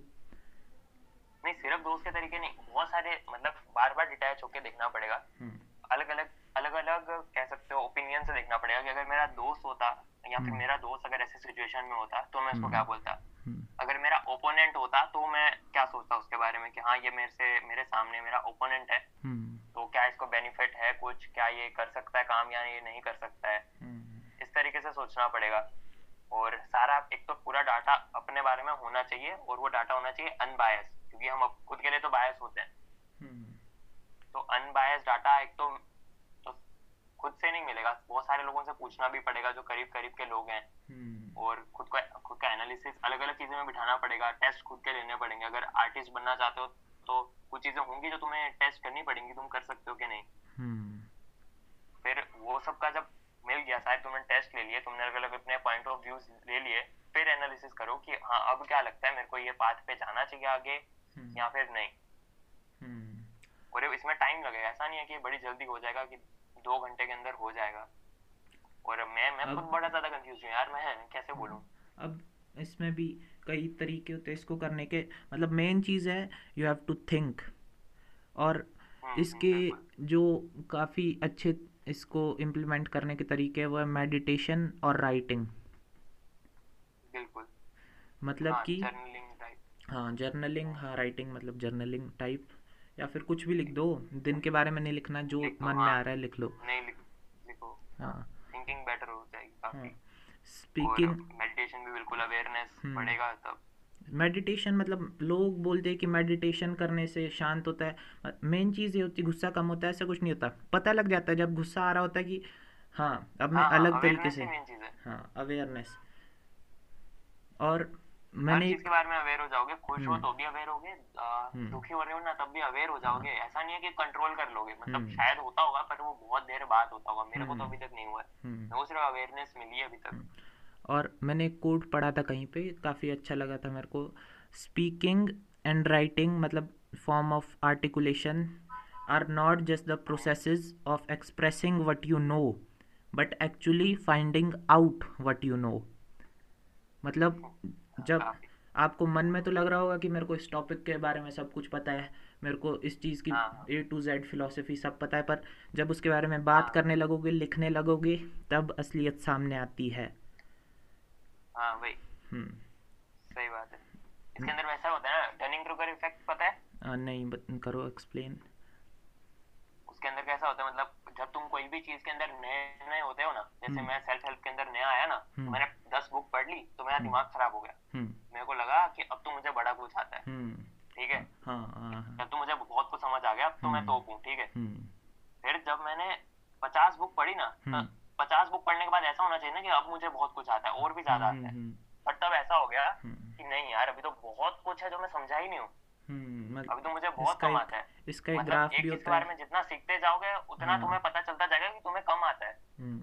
नहीं सिर्फ़ दोस्त के तरीके नहीं बहुत सारे मतलब बार बार डिटैच होके देखना पड़ेगा। हम्म। अलग अलग अलग अलग कह सकते हो ओपिनियन से देखना पड़ेगा कि अगर मेरा दोस्त होता या फिर हम्म। मेरा दोस्त अगर ऐसे सिचुएशन में होता तो मैं उसको हम्म। क्या बोलता? अगर मेरा ओपोनेंट होता तो मैं क्या सोचता उसके बारे में कि हाँ ये मेरे से मेरे सामने मेरा ओपोनेंट है। हम्म। तो क्या इसको बेनिफिट है कुछ? क्या ये कर सकता है काम या ये नहीं कर सकता है? हम्म। इस तरीके से सोचना पड़ेगा। और सारा एक तो पूरा डाटा अपने बारे में होना चाहिए और वो डाटा होना चाहिए अनबायस क्योंकि हम खुद के लिए तो बायस होते हैं। हम्म। तो अनबायस डाटा एक तो, तो खुद से नहीं मिलेगा। बहुत सारे लोगों से पूछना भी पड़ेगा जो करीब करीब के लोग हैं। और खुद का खुद का एनालिसिस अलग अलग चीज़ें में बिठाना पड़ेगा टेस्ट खुद के लेने पड़ेंगे। अगर आर्टिस्ट बनना चाहते हो तो कुछ चीज़ें होंगी जो तुम्हें टेस्ट करनी पड़ेंगी तुम कर सकते हो कि नहीं। हम्म। फिर वो सब का जब मिल गया शायद तुमने टेस्ट ले लिए तुमने अलग अलग अपने पॉइंट ऑफ़ व्यूज़ ले लिए फिर एनालिसिस करो कि हाँ अब क्या लगता है मेरे को ये पाथ पे जाना चाहिए आगे हम्म। या फिर नहीं। हम्म। और इसमें टाइम लगेगा। ऐसा नहीं है कि बड़ी जल्दी हो जाएगा कि दो घंटे के अंदर हो जाएगा। और मैं मैं खुद बड़ा ज़्यादा कंफ्यूज हूँ यार मैं कैसे बोलूँ? अब इसमें भी कई तरीके होते हैं इसको करने के। मतलब मेन चीज़ है यू हैव टू थिंक और हम्म, इसके जो काफ़ी अच्छे इसको इम्प्लीमेंट करने के तरीके हैं वो है मेडिटेशन और राइटिंग बिल्कुल। मतलब हाँ कि जर्नलिंग हाँ जर्नलिंग हाँ। राइटिंग मतलब जर्नलिंग टाइप या फिर कुछ भी लिख दो दिन के बारे में नहीं लिखना जो मन में हाँ। आ रहा है लिख लो। नहीं लिख लिखो। हाँ। थिंकिंग बेटर हो जाएगी हाँ। काफ़ी स्पीकिंग मेडिटेशन भी बिल्कुल अवेयरनेस हम्म। बढ़ेगा तब। मेडिटेशन मतलब लोग बोलते हैं कि मेडिटेशन करने से शांत होता है। मेन चीज़ ये होती है गुस्सा कम होता है ऐसा कुछ नहीं होता। पता लग जाता है जब गुस्सा आ रहा होता है कि हाँ अब मैं हाँ, हाँ, अलग तरीके से ही है। हाँ अवेयरनेस और मैंने चीज़ के बारे में अवेयर हो जाओगे खुश हो हम्म। तो भी अवेयर होगे हम्म। दुखी हो रहे हो ना तब भी अवेयर हो जाओगे ऐसा नहीं है कि कंट्रोल कर लोगे मतलब हम्म। शायद होता होगा पर वो बहुत देर बाद होता होगा मेरे को तो। अभी तक नहीं हुआ है को सिर्फ़ अवेयरनेस मिली है अभी तक और मैंने एक कोट पढ़ा था कहीं पे काफ़ी अच्छा लगा था मेरे को स्पीकिंग एंड राइटिंग मतलब form of articulation are not just the processes of expressing what you know but actually finding out what you know मतलब जब आपको मन में तो लग रहा होगा कि मेरे को इस टॉपिक के बारे में सब कुछ पता है मेरे को इस चीज़ की। ए टू जेड फिलोसफी सब पता है पर जब उसके बारे में बात हाँ। करने लगोगे लिखने लगोगे तब असलियत सामने आती है। हाँ वही। हम्म। सही बात है। इसके अंदर वैसा होता है ना डनिंग क्रूगर इफ़ेक्ट पता है? आ, नहीं करो एक्सप्लेन उसके अंदर कैसा होता है मतलब जब तुम कोई भी चीज़ के अंदर नए नए होते हो ना जैसे हम्म। मैं सेल्फ हेल्प के अंदर नया आया ना तो हम्म। मैंने दस बुक पढ़ ली तो मेरा हम्म। दिमाग खराब हो गया। मेरे को लगा कि अब तो मुझे बड़ा कुछ आता है। ठीक है? हाँ हाँ हाँ। जब तो मुझे बहुत कुछ समझ आ गया अब तो मैं। तोप हूँ ठीक है? फिर जब मैंने पचास बुक पढ़ी ना तो। पचास बुक पढ़ने के बाद ऐसा होना चाहिए ना कि अब मुझे बहुत कुछ आता है और भी ज़्यादा आता है। बट तब ऐसा हो गया कि नहीं यार अभी तो बहुत कुछ है जो मैं समझा ही नहीं हूँ। अभी मतलब तो मुझे बहुत इसका कम एक- आता है। इसका एक मतलब ग्राफ एक भी होता बारे है। में जितना सीखते जाओगे उतना हाँ। तुम्हें पता चलता जाएगा कि तुम्हें कम आता है। हम्म,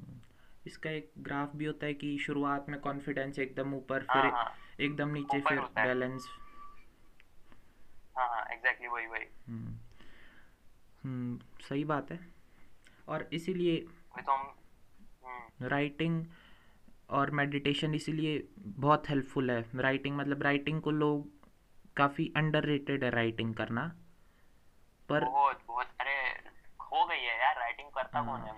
इसका एक ग्राफ भी होता है कि शुरुआत में कॉन्फिडेंस एकदम ऊपर हाँ फिर हाँ। एकदम नीचे फिर बैलेंस हाँ। हाँ एग्जैक्टली वही वही। हम्म। हम्म, सही बात है। और इसीलिए तो हम हम्म, राइटिंग और मेडिटेशन इसीलिए बहुत हेल्पफुल है। राइटिंग मतलब राइटिंग को लोग काफ़ी अंडररेटेड है राइटिंग करना। पर बहुत बहुत। अरे हो गई है यार राइटिंग करता कौन है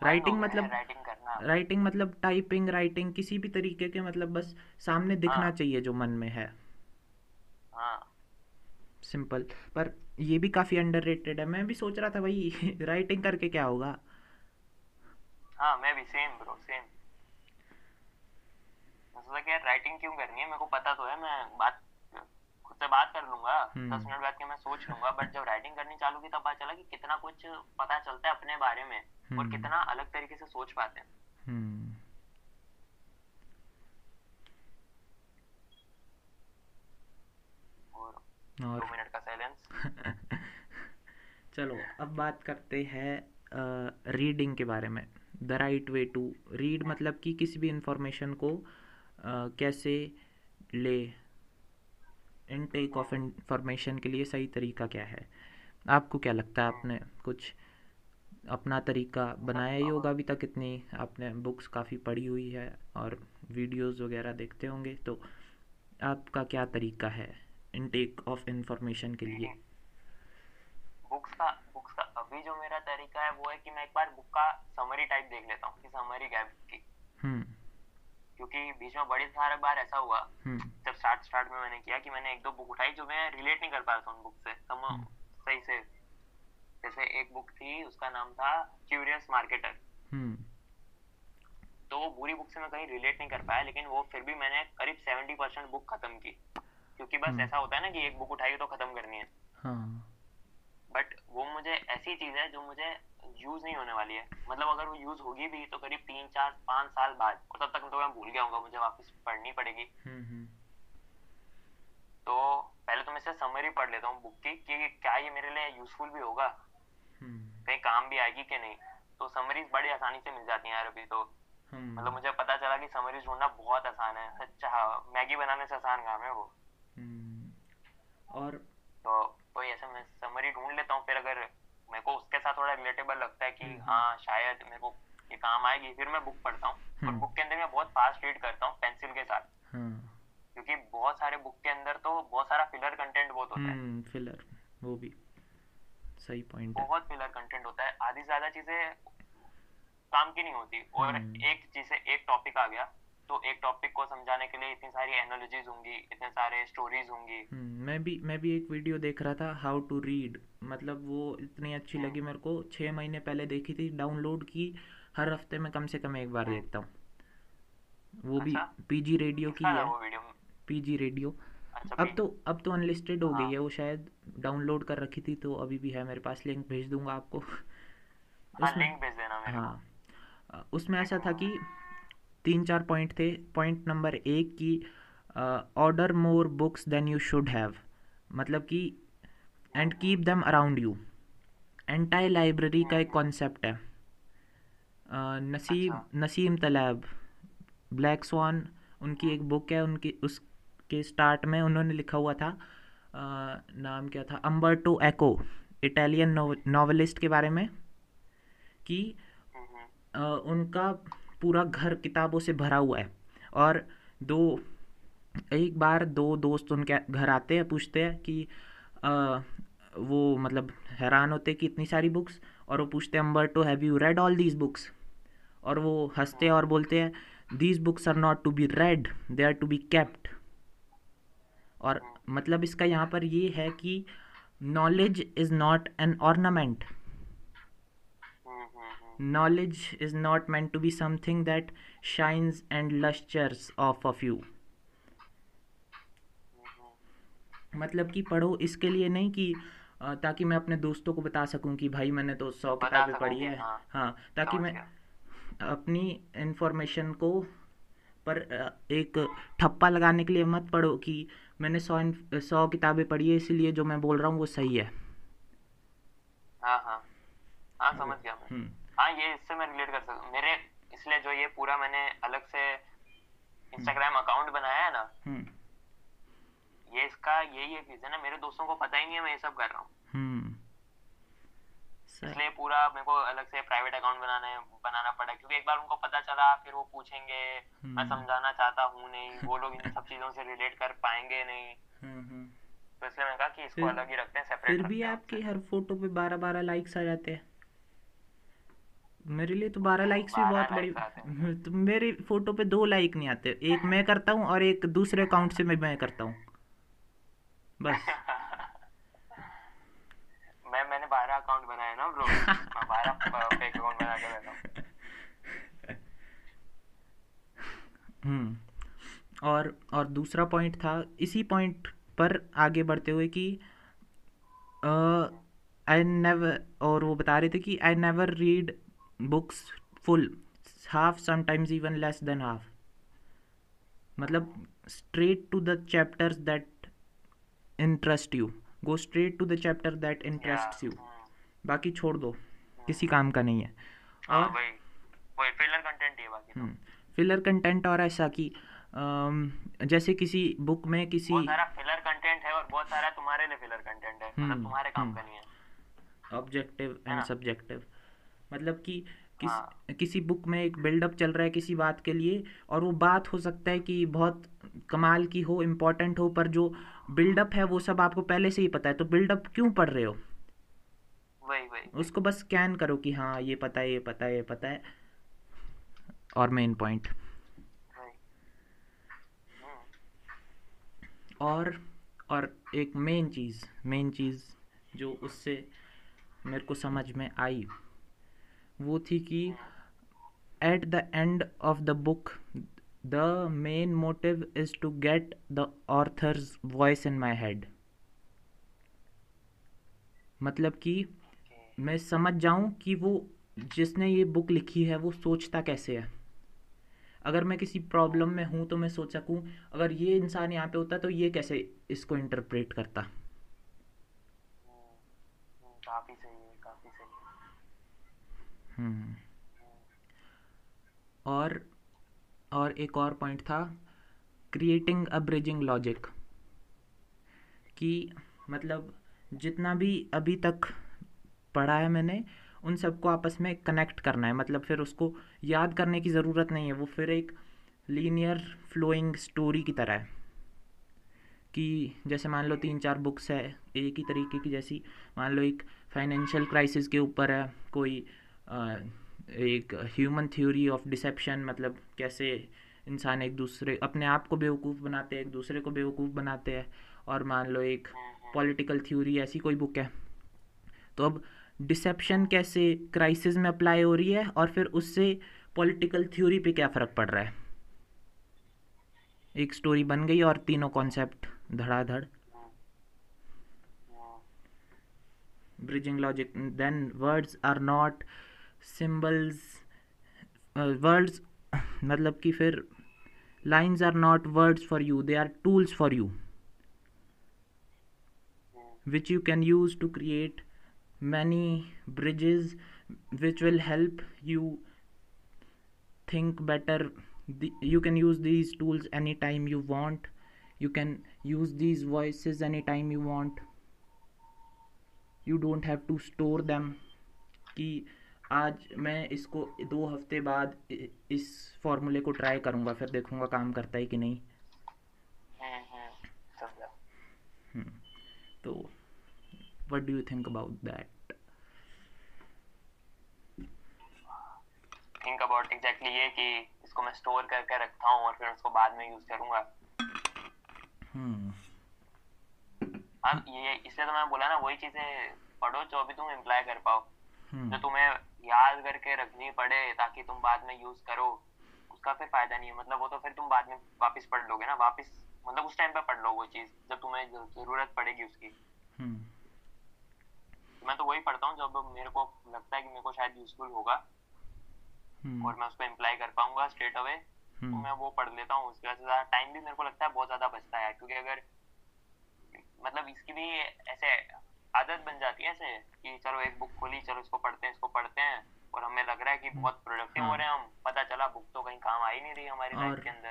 हाँ, राइटिंग मतलब राइटिंग करना। राइटिंग मतलब टाइपिंग राइटिंग किसी भी तरीके के मतलब बस सामने दिखना हाँ चाहिए जो मन में है। हाँ। सिंपल पर ये भी काफ़ी अंडररेटेड है। मैं भी सोच रहा था भाई राइटिंग करके क्या होगा? हाँ मैं भी सेम ब्रो सेम मैं सोचा कि यार राइटिंग क्यों करनी है? मेरे को पता तो है मैं बात खुद से बात कर लूँगा। दस हम्म मिनट बाद के मैं सोच लूँगा बट जब राइटिंग करनी चालू की तब पता चला कि कितना कुछ पता चलता है अपने बारे में और हम्म। कितना अलग तरीके से सोच पाते हैं। हम्म। और दो मिनट का साइलेंस चलो अब बात करते हैं रीडिंग के बारे में। The right way to read मतलब कि किसी भी इंफॉर्मेशन को अ, कैसे ले इनटेक ऑफ़ इंफॉर्मेशन के लिए सही तरीका क्या है? आपको क्या लगता है आपने कुछ अपना तरीका बनाया ही होगा? अभी तक इतनी आपने बुक्स काफ़ी पढ़ी हुई है और वीडियोस वगैरह देखते होंगे तो आपका क्या तरीका है इनटेक ऑफ़ इंफॉर्मेशन के लिए? बुक्स का बुक्स का अभी जो मेरा तरीका है वो है कि मैं एक बार बुक का समरी टाइप देख लेता हूँ कि समरी क्या की। हम्म। क्योंकि बीच में बड़ी सारे बार ऐसा हुआ हम्म। जब स्टार्ट स्टार्ट में मैंने किया कि मैंने एक दो बुक उठाई जो मैं रिलेट नहीं कर पाया था उन बुक से। तो मैं हम्म। सही से जैसे एक बुक थी उसका नाम था क्यूरियस मार्केटर हम्म। तो वो बुरी बुक से मैं कहीं रिलेट नहीं कर पाया लेकिन वो फिर भी मैंने करीब सेवेंटी परसेंट बुक खत्म की। क्योंकि बस ऐसा होता है ना कि एक बुक उठाई तो खत्म करनी है। हाँ। बट वो मुझे ऐसी चीज़ है जो मुझे यूज़ नहीं होने वाली है। मतलब अगर वो यूज़ होगी भी तो करीब तीन चार पाँच साल बाद और तब तक तो मैं भूल गया हूँ मुझे वापस पढ़नी पड़ेगी। हम्म हम्म। तो पहले तो मैं इसे समरी पढ़ लेता हूँ बुक की कि क्या ये मेरे लिए यूजफुल भी होगा। हम्म। कहीं काम भी आएगी कि नहीं। तो समरीज बड़ी आसानी से मिल जाती है यार अभी तो। मतलब मुझे पता चला कि समरीज ढूंढना बहुत आसान है। अच्छा मैगी बनाने से आसान काम है वो। और तो कोई ऐसा मैं समरी ढूंढ लेता हूँ फिर अगर मेरे को उसके साथ थोड़ा रिलेटेबल लगता है कि हम्म हाँ शायद मेरे को ये काम आएगी फिर मैं बुक पढ़ता हूँ। और हम्म। बुक के अंदर मैं बहुत फास्ट रीड करता हूँ पेंसिल के साथ। हाँ। क्योंकि बहुत सारे बुक के अंदर तो बहुत सारा फिलर कंटेंट बहुत होता है। हम्म फिलर वो भी। सही पॉइंट है। बहुत फिलर कंटेंट होता है। आधी ज़्यादा चीज़ें काम की नहीं होती। और हम्म। एक चीज़ से एक टॉपिक आ गया तो एक टॉपिक को समझाने के लिए इतनी सारी एनालॉजीज होंगी इतने सारे स्टोरीज होंगी। हम्म, मैं भी मैं भी एक वीडियो देख रहा था हाउ टू रीड मतलब वो इतनी अच्छी लगी हम्म। मेरे को। छः महीने पहले देखी थी डाउनलोड की हर हफ़्ते में कम से कम एक बार हम्म। देखता हूँ। वो भी अच्छा। पीजी रेडियो की है। पीजी रेडियो अच्छा अब तो अब तो अनलिस्टेड हो गई हाँ। है वो शायद डाउनलोड कर रखी थी तो अभी भी है मेरे पास। लिंक भेज दूँगा आपको। हाँ उसमें हाँ। उसमें ऐसा था कि तीन चार पॉइंट थे। पॉइंट नंबर एक की order more books than you should have मतलब कि and keep them around you entire library का एक हम्म कॉन्सेप्ट है। अ, नसीम अच्छा। नसीम तलैब ब्लैक स्वान उनकी एक बुक है। उनकी उसके स्टार्ट में उन्होंने लिखा हुआ था। अ, नाम क्या था? अम्बर्टो एको इटालियन नॉवलिस्ट के बारे में। कि हम्म उनका पूरा घर किताबों से भरा हुआ है। और दो एक बार दो दोस्त उनके घर आते हैं पूछते हैं कि अ, वो मतलब हैरान होते कि इतनी सारी बुक्स? और वो पूछते हैं Umberto have you read all these books और वो हँसते हैं और बोलते हैं these books are not to be read they are to be kept और मतलब इसका यहाँ पर ये है कि knowledge is not an ornament knowledge is not meant to be something that shines and lusters off of you. मतलब कि पढ़ो इसके लिए नहीं कि ताकि मैं अपने दोस्तों को बता सकूँ कि भाई मैंने तो सौ किताबें पढ़ी है। हाँ हाँ ताकि मैं अपनी इन्फॉर्मेशन को पर एक ठप्पा लगाने के लिए मत पढ़ो कि मैंने सौ सौ किताबें पढ़ी है इसलिए जो मैं बोल रहा हूँ वो सही है। हाँ हाँ। हाँ समझ गया मैं। हम्म। हाँ ये इससे मैं रिलेट कर सकता मेरे इसलिए जो ये पूरा मैंने अलग से हम्म। इंस्टाग्राम अकाउंट बनाया है ना हम्म। ये इसका यही एक रीजन है। मेरे दोस्तों को पता ही नहीं है मैं ये सब कर रहा हूँ। हम्म। इसलिए पूरा मेरे को अलग से प्राइवेट अकाउंट बनाने बनाना पड़ा। क्योंकि एक बार उनको पता चला फिर वो पूछेंगे मैं हम्म। समझाना चाहता हूँ नहीं वो लोग इन सब चीज़ों से रिलेट कर पाएँगे नहीं। हम्म हम्म। तो इसलिए मैंने कहा कि इसको अलग ही रखते हैं सेपरेट फिर भी आपकी हर फ़ोटो पे बारह बारह लाइक्स आ जाते हैं। मेरे लिए तो बारह लाइक्स भी बहुत बड़ी तो मेरे फ़ोटो पे दो लाइक नहीं आते। एक मैं करता हूँ और एक दूसरे अकाउंट से मैं मैं करता हूँ। बस। मैं मैंने बारह अकाउंट बनाया ना ब्रो। मैं बारह फेक अकाउंट बना के बैठा हम्म। और और दूसरा पॉइंट था इसी पॉइंट पर आगे बढ़ते हुए कि आई नेवर और वो बता रहे थे कि I never read books full half sometimes even less than half मतलब straight to the chapters that interest you go straight to the chapter that interest you बाकी छोड़ दो। किसी काम का नहीं है। हाँ, और वही फिलर कंटेंट है बाकी फिलर कंटेंट और ऐसा कि जैसे किसी बुक में किसी बहुत सारा फिलर कंटेंट है और बहुत सारा तुम्हारे लिए फिलर कंटेंट है। मतलब हम्म, तुम्हारे काम का नहीं है। ऑब्जेक्टिव एंड सब्जेक्टिव मतलब कि किस हाँ. किसी बुक में एक बिल्डअप चल रहा है किसी बात के लिए और वो बात हो सकता है कि बहुत कमाल की हो इम्पोर्टेंट हो पर जो बिल्डअप है वो सब आपको पहले से ही पता है तो बिल्डअप क्यों पढ़ रहे हो? वही वही। उसको बस स्कैन करो कि हाँ ये पता है ये पता है ये पता है। और मेन पॉइंट और और एक मेन चीज़ मेन चीज़ जो उससे मेरे को समझ में आई। वो थी कि at the end of the book the main motive is to get the author's voice in my head मतलब कि मैं समझ जाऊँ कि वो जिसने ये बुक लिखी है, वो सोचता कैसे है। अगर मैं किसी प्रॉब्लम में हूँ तो मैं सोच सकूँ, अगर ये इंसान यहाँ पे होता तो ये कैसे इसको इंटरप्रेट करता काफ़ी सही है काफ़ी सही हम्म और और एक और पॉइंट था क्रिएटिंग अ ब्रिजिंग लॉजिक कि मतलब जितना भी अभी तक पढ़ा है मैंने, उन सबको आपस में कनेक्ट करना है। मतलब फिर उसको याद करने की ज़रूरत नहीं है। वो फिर एक लीनियर फ्लोइंग स्टोरी की तरह है। कि जैसे मान लो तीन चार बुक्स है, एक ही तरीके की जैसी, मान लो एक फाइनेंशियल क्राइसिस के ऊपर है, कोई एक ह्यूमन थ्योरी ऑफ़ डिसेप्शन मतलब कैसे इंसान एक दूसरे, अपने आप को बेवकूफ़ बनाते हैं, एक दूसरे को बेवकूफ़ बनाते हैं, और मान लो एक पॉलिटिकल थ्योरी ऐसी कोई बुक है। तो अब डिसेप्शन कैसे क्राइसिस में अप्लाई हो रही है, और फिर उससे पॉलिटिकल थ्योरी पे क्या फ़र्क पड़ रहा है? एक स्टोरी बन गई और तीनों कॉन्सेप्ट धड़ाधड़। Bridging logic then words are not symbols words मतलब कि फिर lines are not words for you they are tools for you which you can use to create many bridges which will help you think better the, you can use these tools anytime you want you can use these voices anytime you want you don't have to store them कि आज मैं इसको दो हफ़्ते बाद इस फॉर्मूले को ट्राई करूँगा फिर देखूँगा काम करता है कि नहीं। तो what do you think about that? Think about exactly ये कि इसको मैं स्टोर करके रखता हूँ और फिर उसको बाद में यूज़ करूँगा। हम्म। अब ये इसलिए तो मैं बोला ना वही चीज़ें पढ़ो जो अभी तुम इम्प्लाई कर पाओ। हम्म। जो तुम्हें याद करके रखनी पड़े ताकि तुम बाद में यूज़ करो उसका फिर फ़ायदा नहीं है मतलब वो तो फिर तुम बाद में वापस पढ़ लोगे ना वापस मतलब उस टाइम पे पढ़ लो वो चीज़ जब तुम्हें ज़रूरत पड़ेगी उसकी हम्म। मैं तो वही पढ़ता हूँ जब मेरे को लगता है कि मेरे को शायद यूजफुल होगा हम्म। और मैं उसको इम्प्लाई कर पाऊँगा स्ट्रेट अवे तो हम्म। मैं वो पढ़ लेता हूँ उसकी ज़्यादा टाइम भी मेरे को लगता है बहुत ज़्यादा बचता है क्योंकि अगर मतलब इसकी भी ऐसे आदत बन जाती है ऐसे कि चलो एक बुक खोली चलो इसको पढ़ते हैं इसको पढ़ते हैं। और हमें लग रहा है कि बहुत प्रोडक्टिव हाँ। हो। रहे हैं हम। पता चला बुक तो कहीं काम आ ही नहीं रही हमारी लाइफ के अंदर।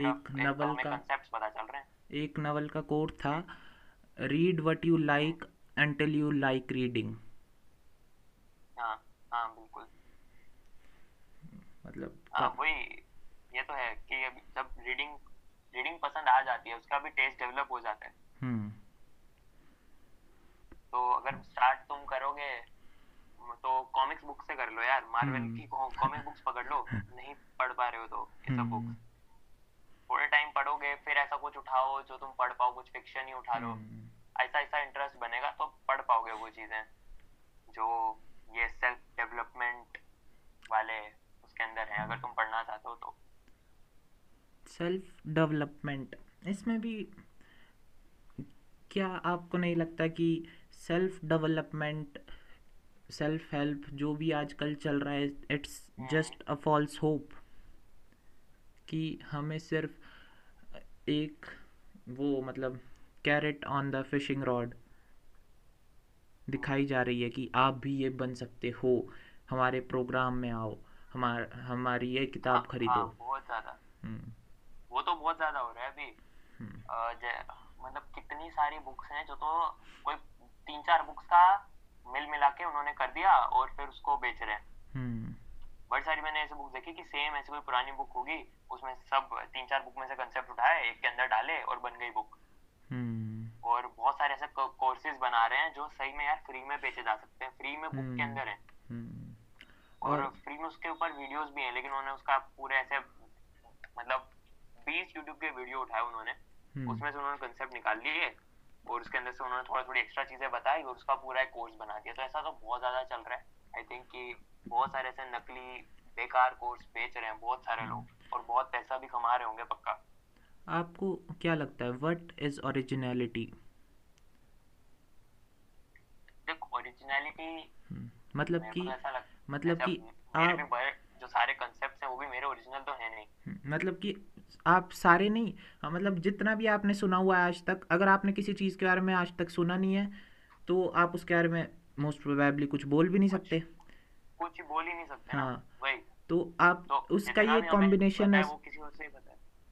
एक नवल का कंसेप्ट्स पता चल रहे हैं। एक नवल का कोट था read what you like until you like reading. हाँ हाँ बिल्कुल। मतलब हाँ वही ये तो है कि जब रीडिंग रीडिंग पसंद आ जाती है उसका भी टेस्ट डेवलप हो जाता है। हम्म। तो अगर स्टार्ट तुम करोगे तो कॉमिक्स बुक से कर लो यार। मार्वल हम्म। की कॉमिक बुक्स पकड़ लो। नहीं पढ़ पा रहे हो तो ये सब हम्म, बुक्स थोड़े टाइम पढ़ोगे फिर ऐसा कुछ उठाओ जो तुम पढ़ पाओ कुछ फिक्शन ही उठा लो। हम्म, ऐसा ऐसा इंटरेस्ट बनेगा तो पढ़ पाओगे वो चीज़ें जो ये सेल्फ डेवलपमेंट वाले उसके अंदर है। अगर तुम पढ़ना चाहते हो तो। सेल्फ डेवलपमेंट इसमें भी क्या आपको नहीं लगता कि सेल्फ डेवलपमेंट सेल्फ हेल्प जो भी आजकल चल रहा है it's just a false hope कि हमें सिर्फ़ एक वो मतलब carrot on the fishing rod दिखाई जा रही है कि आप भी ये बन सकते हो हमारे प्रोग्राम में आओ हमार हमारी ये किताब हाँ, खरीदो। हाँ, बहुत ज़्यादा। हम्म, वो तो बहुत ज़्यादा हो रहा है अभी। हम्म, मतलब कितनी सारी बुक्स हैं जो तो कोई तीन चार बुक्स का मिल मिला के उन्होंने कर दिया और फिर उसको बेच रहे हैं। हम्म, बड़ी सारी मैंने ऐसे बुक देखी कि सेम ऐसी कोई पुरानी बुक होगी उसमें सब तीन चार बुक में से कंसेप्ट उठाए एक के अंदर डाले और बन गई बुक हम्म, और बहुत सारे ऐसे कोर्सेज बना रहे हैं जो सही में यार फ्री में बेचे जा सकते हैं। फ्री में बुक के अंदर है। हम्म, और फ्री में उसके ऊपर वीडियोस भी हैं लेकिन उन्होंने उसका पूरे ऐसे मतलब बीस यूट्यूब के वीडियो उठाए उन्होंने। उसमें से उन्होंने कंसेप्ट निकाल लिए। और उसके अंदर से उन्होंने थोड़ा थोड़ी एक्स्ट्रा चीज़ें बताई और उसका पूरा एक कोर्स बना दिया। तो ऐसा तो बहुत ज़्यादा चल रहा है। आई थिंक कि बहुत सारे ऐसे नकली बेकार कोर्स बेच रहे हैं बहुत सारे लोग और बहुत पैसा भी कमा रहे होंगे पक्का। आपको क्या लगता है व्हाट इज़ ओरिजिनलिटी देख ओरिजिनलिटी मतलब मेरे कि तो मतलब कि आप जो सारे कंसेप्ट हैं वो भी मेरे ओरिजिनल तो है नहीं। हम्म, मतलब कि आप सारे नहीं। हाँ, मतलब जितना भी आपने सुना हुआ है आज तक अगर आपने किसी चीज़ के बारे में आज तक सुना नहीं है तो आप उसके बारे में मोस्ट प्रोबेबली कुछ बोल भी नहीं सकते। कुछ बोल ही नहीं सकते हाँ तो आप तो उसका ये कॉम्बिनेशन है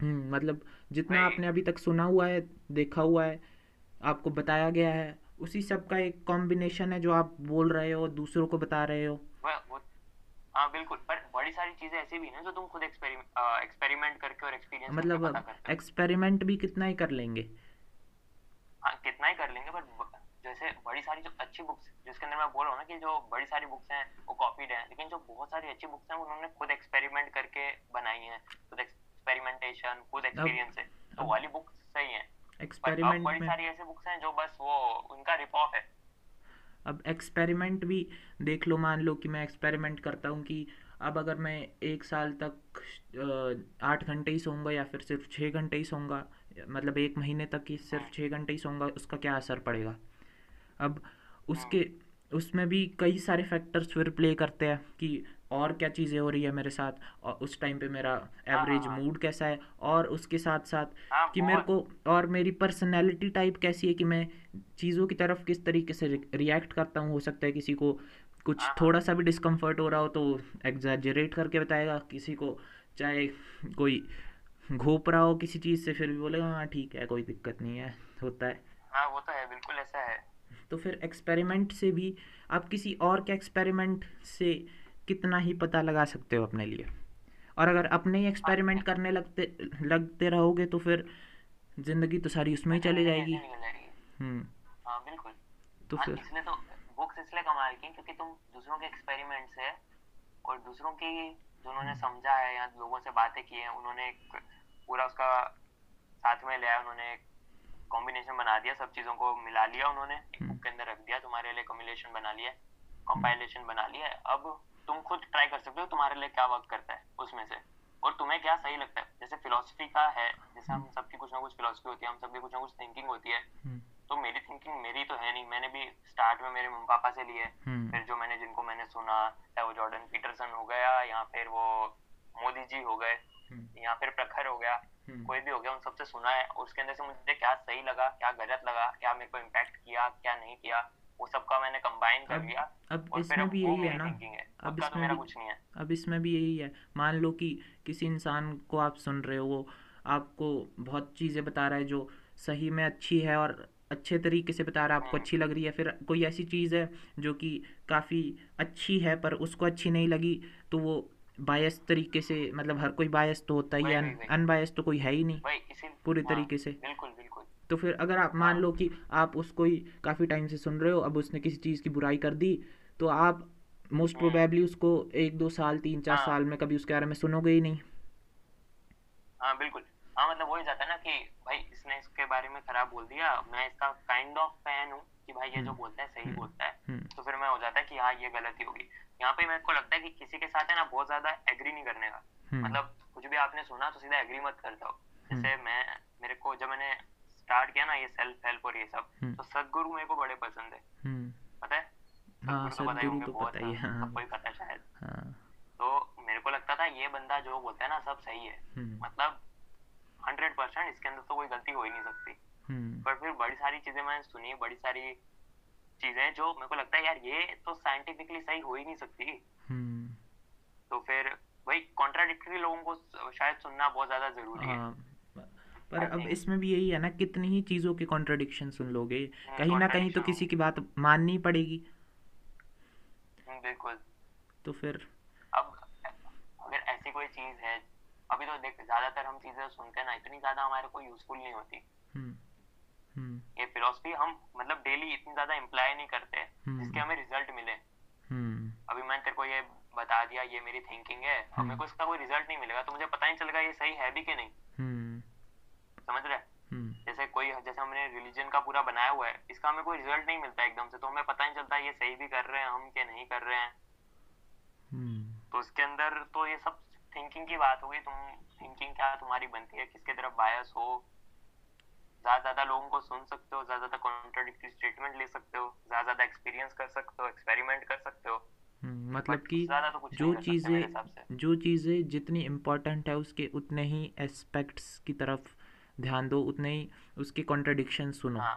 हम्म, मतलब जितना आपने अभी तक सुना हुआ है देखा हुआ है आपको बताया गया है उसी सब का एक कॉम्बिनेशन है जो आप बोल रहे हो दूसरों को बता रहे हो। वो हाँ बिल्कुल। पर बड़ी सारी चीज़ें ऐसी भी हैं जो तुम खुद एक्सपेरिमेंट करके और एक्सपीरियंस मतलब एक्सपेरिमेंट भी कितना ही कर लेंगे। हाँ कितना ही कर लेंगे पर जैसे बड़ी सारी जो अच्छी बुक्स जिसके अंदर मैं बोल रहा हूँ ना कि जो बड़ी सारी बुक्स हैं वो कॉपीड हैं लेकिन जो बहुत सारी अच्छी बुक्स हैं उन्होंने खुद एक्सपेरिमेंट करके बनाई हैं। खुद एक्सपेरिमेंटेशन खुद एक्सपीरियंस है तो वाली बुक्स सही हैं। एक्सपेरिमेंट बड़ी सारी ऐसी बुक्स हैं जो बस वो उनका रिप ऑफ़ है। अब एक्सपेरिमेंट भी देख लो, मान लो कि मैं एक्सपेरिमेंट करता हूँ कि अब अगर मैं एक साल तक आठ घंटे ही सोऊँगा या फिर सिर्फ़ छः घंटे ही सोऊँगा मतलब एक महीने तक ही सिर्फ़ छः घंटे ही सोऊँगा, उसका क्या असर पड़ेगा? अब उसके, उसमें भी कई सारे फैक्टर्स फिर प्ले करते हैं कि और क्या चीज़ें हो रही है मेरे साथ? और उस टाइम पे मेरा एवरेज हाँ। मूड कैसा है? और उसके साथ साथ हाँ कि मेरे को और मेरी पर्सनैलिटी टाइप कैसी है कि मैं चीज़ों की तरफ़ किस तरीके से रिएक्ट करता हूँ? हो सकता है किसी को कुछ हाँ, थोड़ा सा भी डिस्कम्फर्ट हो रहा हो तो एग्जैजरेट करके बताएगा। किसी को चाहे कोई घोप रहा हो किसी चीज़ से फिर भी बोलेगा हाँ ठीक है कोई दिक्कत नहीं है। होता है। हाँ वो तो है बिल्कुल ऐसा है। तो फिर एक्सपेरिमेंट से भी आप किसी और के एक्सपेरिमेंट से कितना ही पता लगा सकते हो अपने लिए। और अगर अपने ही एक्सपेरिमेंट करने लगते लगते रहोगे तो फिर ज़िंदगी तो सारी उसमें ही चली जाएगी। हम्म। हाँ बिल्कुल। तो हाँ फिर? तो बुक्स इसलिए कमाल की क्योंकि तुम दूसरों के एक्सपेरिमेंट से और दूसरों की जो उन्होंने समझा है या लोगों से बातें की हैं उन्होंने एक पूरा उसका साथ में लिया उन्होंने एक कॉम्बिनेशन बना दिया सब चीज़ों को मिला लिया उन्होंने। एक बुक के अंदर रख दिया तुम्हारे लिए कम्युलेशन बना लिया कंपाइलेशन बना लिया। अब तुम खुद ट्राई कर सकते हो तुम्हारे लिए क्या वर्क करता है उसमें से। और तुम्हें क्या सही लगता है? जैसे फिलोसफी का है जैसे हम सबकी कुछ ना कुछ फिलोसफी होती है हम सबकी कुछ ना कुछ थिंकिंग होती है। हम्म, तो मेरी थिंकिंग मेरी तो है नहीं। मैंने भी स्टार्ट में मेरे मम्मी पापा से ली है। हम्म, फिर जो मैंने जिनको मैंने सुना चाहे वो जॉर्डन पीटरसन हो गया या फिर वो मोदी जी हो गए हम्म, या फिर प्रखर हो गया हम्म, कोई भी हो गया उन सबसे सुना है। उसके अंदर से मुझे क्या सही लगा क्या गलत लगा क्या मेरे को इम्पैक्ट किया क्या नहीं किया। वो सबका मैंने कंबाइन कर लिया अब इसमें भी यही है ना। अब तो इसमें मेरा भी कुछ नहीं है। अब इसमें भी यही है। मान लो कि किसी इंसान को आप सुन रहे हो वो आपको बहुत चीज़ें बता रहा है जो सही में अच्छी है और अच्छे तरीके से बता रहा है आपको हम्म। अच्छी लग रही है। फिर कोई ऐसी चीज़ है जो कि काफ़ी अच्छी है पर उसको अच्छी नहीं लगी तो वो बायस तरीके से मतलब हर कोई बायस तो होता ही है। अनबायस तो कोई है ही नहीं। पूरी हाँ तरीके से। बिल्कुल बिल्कुल। तो फिर अगर आप मान हाँ लो कि आप उसको ही काफ़ी टाइम से सुन रहे हो अब उसने किसी चीज़ की बुराई कर दी तो आप मोस्ट प्रोबेबली उसको एक दो साल तीन चार हाँ। साल में कभी उसके बारे में सुनोगे ही नहीं। हाँ बिल्कुल। हाँ मतलब वही जाता है ना कि भाई इसने इसके बारे में खराब बोल दिया मैं इसका काइंड ऑफ़ फ़ैन हूँ कि भाई ये जो हम्म। बोलता है सही हम्म। बोलता है। हम्म। तो फिर मैं हो जाता है कि हाँ ये गलती होगी। यहाँ पे मेरे को लगता है कि किसी के साथ है ना बहुत ज़्यादा एग्री नहीं करने का। मतलब कुछ भी आपने सुना तो सीधा एग्री मत कर जाओ हम्म। जैसे मैं मेरे को जब मैंने स्टार्ट किया ना ये सेल्फ हेल्प और ये सब हम्म। तो सदगुरु मेरे को बड़े पसंद है। हम्म। पता है? हाँ सदगुरु तो पता ही सदगुरु होंगे तो बहुत है हाँ। सबको ही पता है शायद। हाँ। तो मेरे को लगता था ये बंदा जो बोलता है ना सब सही है। हम्म। मतलब हंड्रेड परसेंट इसके अंदर तो कोई गलती हो ही नहीं सकती। पर फिर बड़ी सारी चीज़ें मैंने सुनी बड़ी सारी चीज़ें जो मेरे को लगता है यार ये तो साइंटिफिकली सही हो ही नहीं सकती। तो फिर वही कॉन्ट्राडिक्टरी लोगों को शायद सुनना बहुत ज़्यादा ज़रूरी है। हाँ। पर अब इसमें भी यही है ना कितनी ही चीज़ों के कॉन्ट्रडिक्शन सुन लोगे कहीं ना कहीं तो किसी की बात माननी पड़ेगी। बिल्कुल। तो फिर अब अगर ऐसी कोई चीज़ है अभी तो देख ज़्यादातर हम चीज़ें सुनते हैं ना इतनी ज़्यादा हमारे को यूजफुल नहीं होती। हम्म हम्म। ये फिलोसफी हम मतलब डेली इतनी ज़्यादा इम्प्लाई नहीं करते जिसके हम्म हमें रिज़ल्ट मिले। हम्म। अभी मैंने तेरे को ये बता दिया ये मेरी थिंकिंग है मेरे हम्म। को इसका कोई रिज़ल्ट नहीं मिलेगा तो मुझे पता नहीं चलेगा ये सही है भी कि नहीं। हम्म समझ रहे हम्म। जैसे कोई जैसे हमने रिलीजन का पूरा बनाया हुआ है इसका हमें कोई रिज़ल्ट नहीं मिलता एकदम से तो हमें पता नहीं चलता ये सही भी कर रहे हैं हम कि नहीं कर रहे हैं। हम्म। तो इसके अंदर तो ये सब थिंकिंग की बात हो गई तुम थिंकिंग क्या तुम्हारी बनती है किसके तरफ़ बायस हो? ज़्यादा ज़्यादा लोगों को सुन सकते हो ज़्यादा ज़्यादा कॉन्ट्रोडिक्टरी स्टेटमेंट ले सकते हो ज़्यादा ज़्यादा एक्सपीरियंस कर सकते हो एक्सपेरिमेंट कर सकते हो। हम्म, मतलब कि तो जो चीज़ें जो चीज़ें जितनी इम्पोर्टेंट है उसके उतने ही एस्पेक्ट्स की तरफ़ ध्यान दो उतने ही उसके कॉन्ट्रडिक्शन सुनो। हाँ।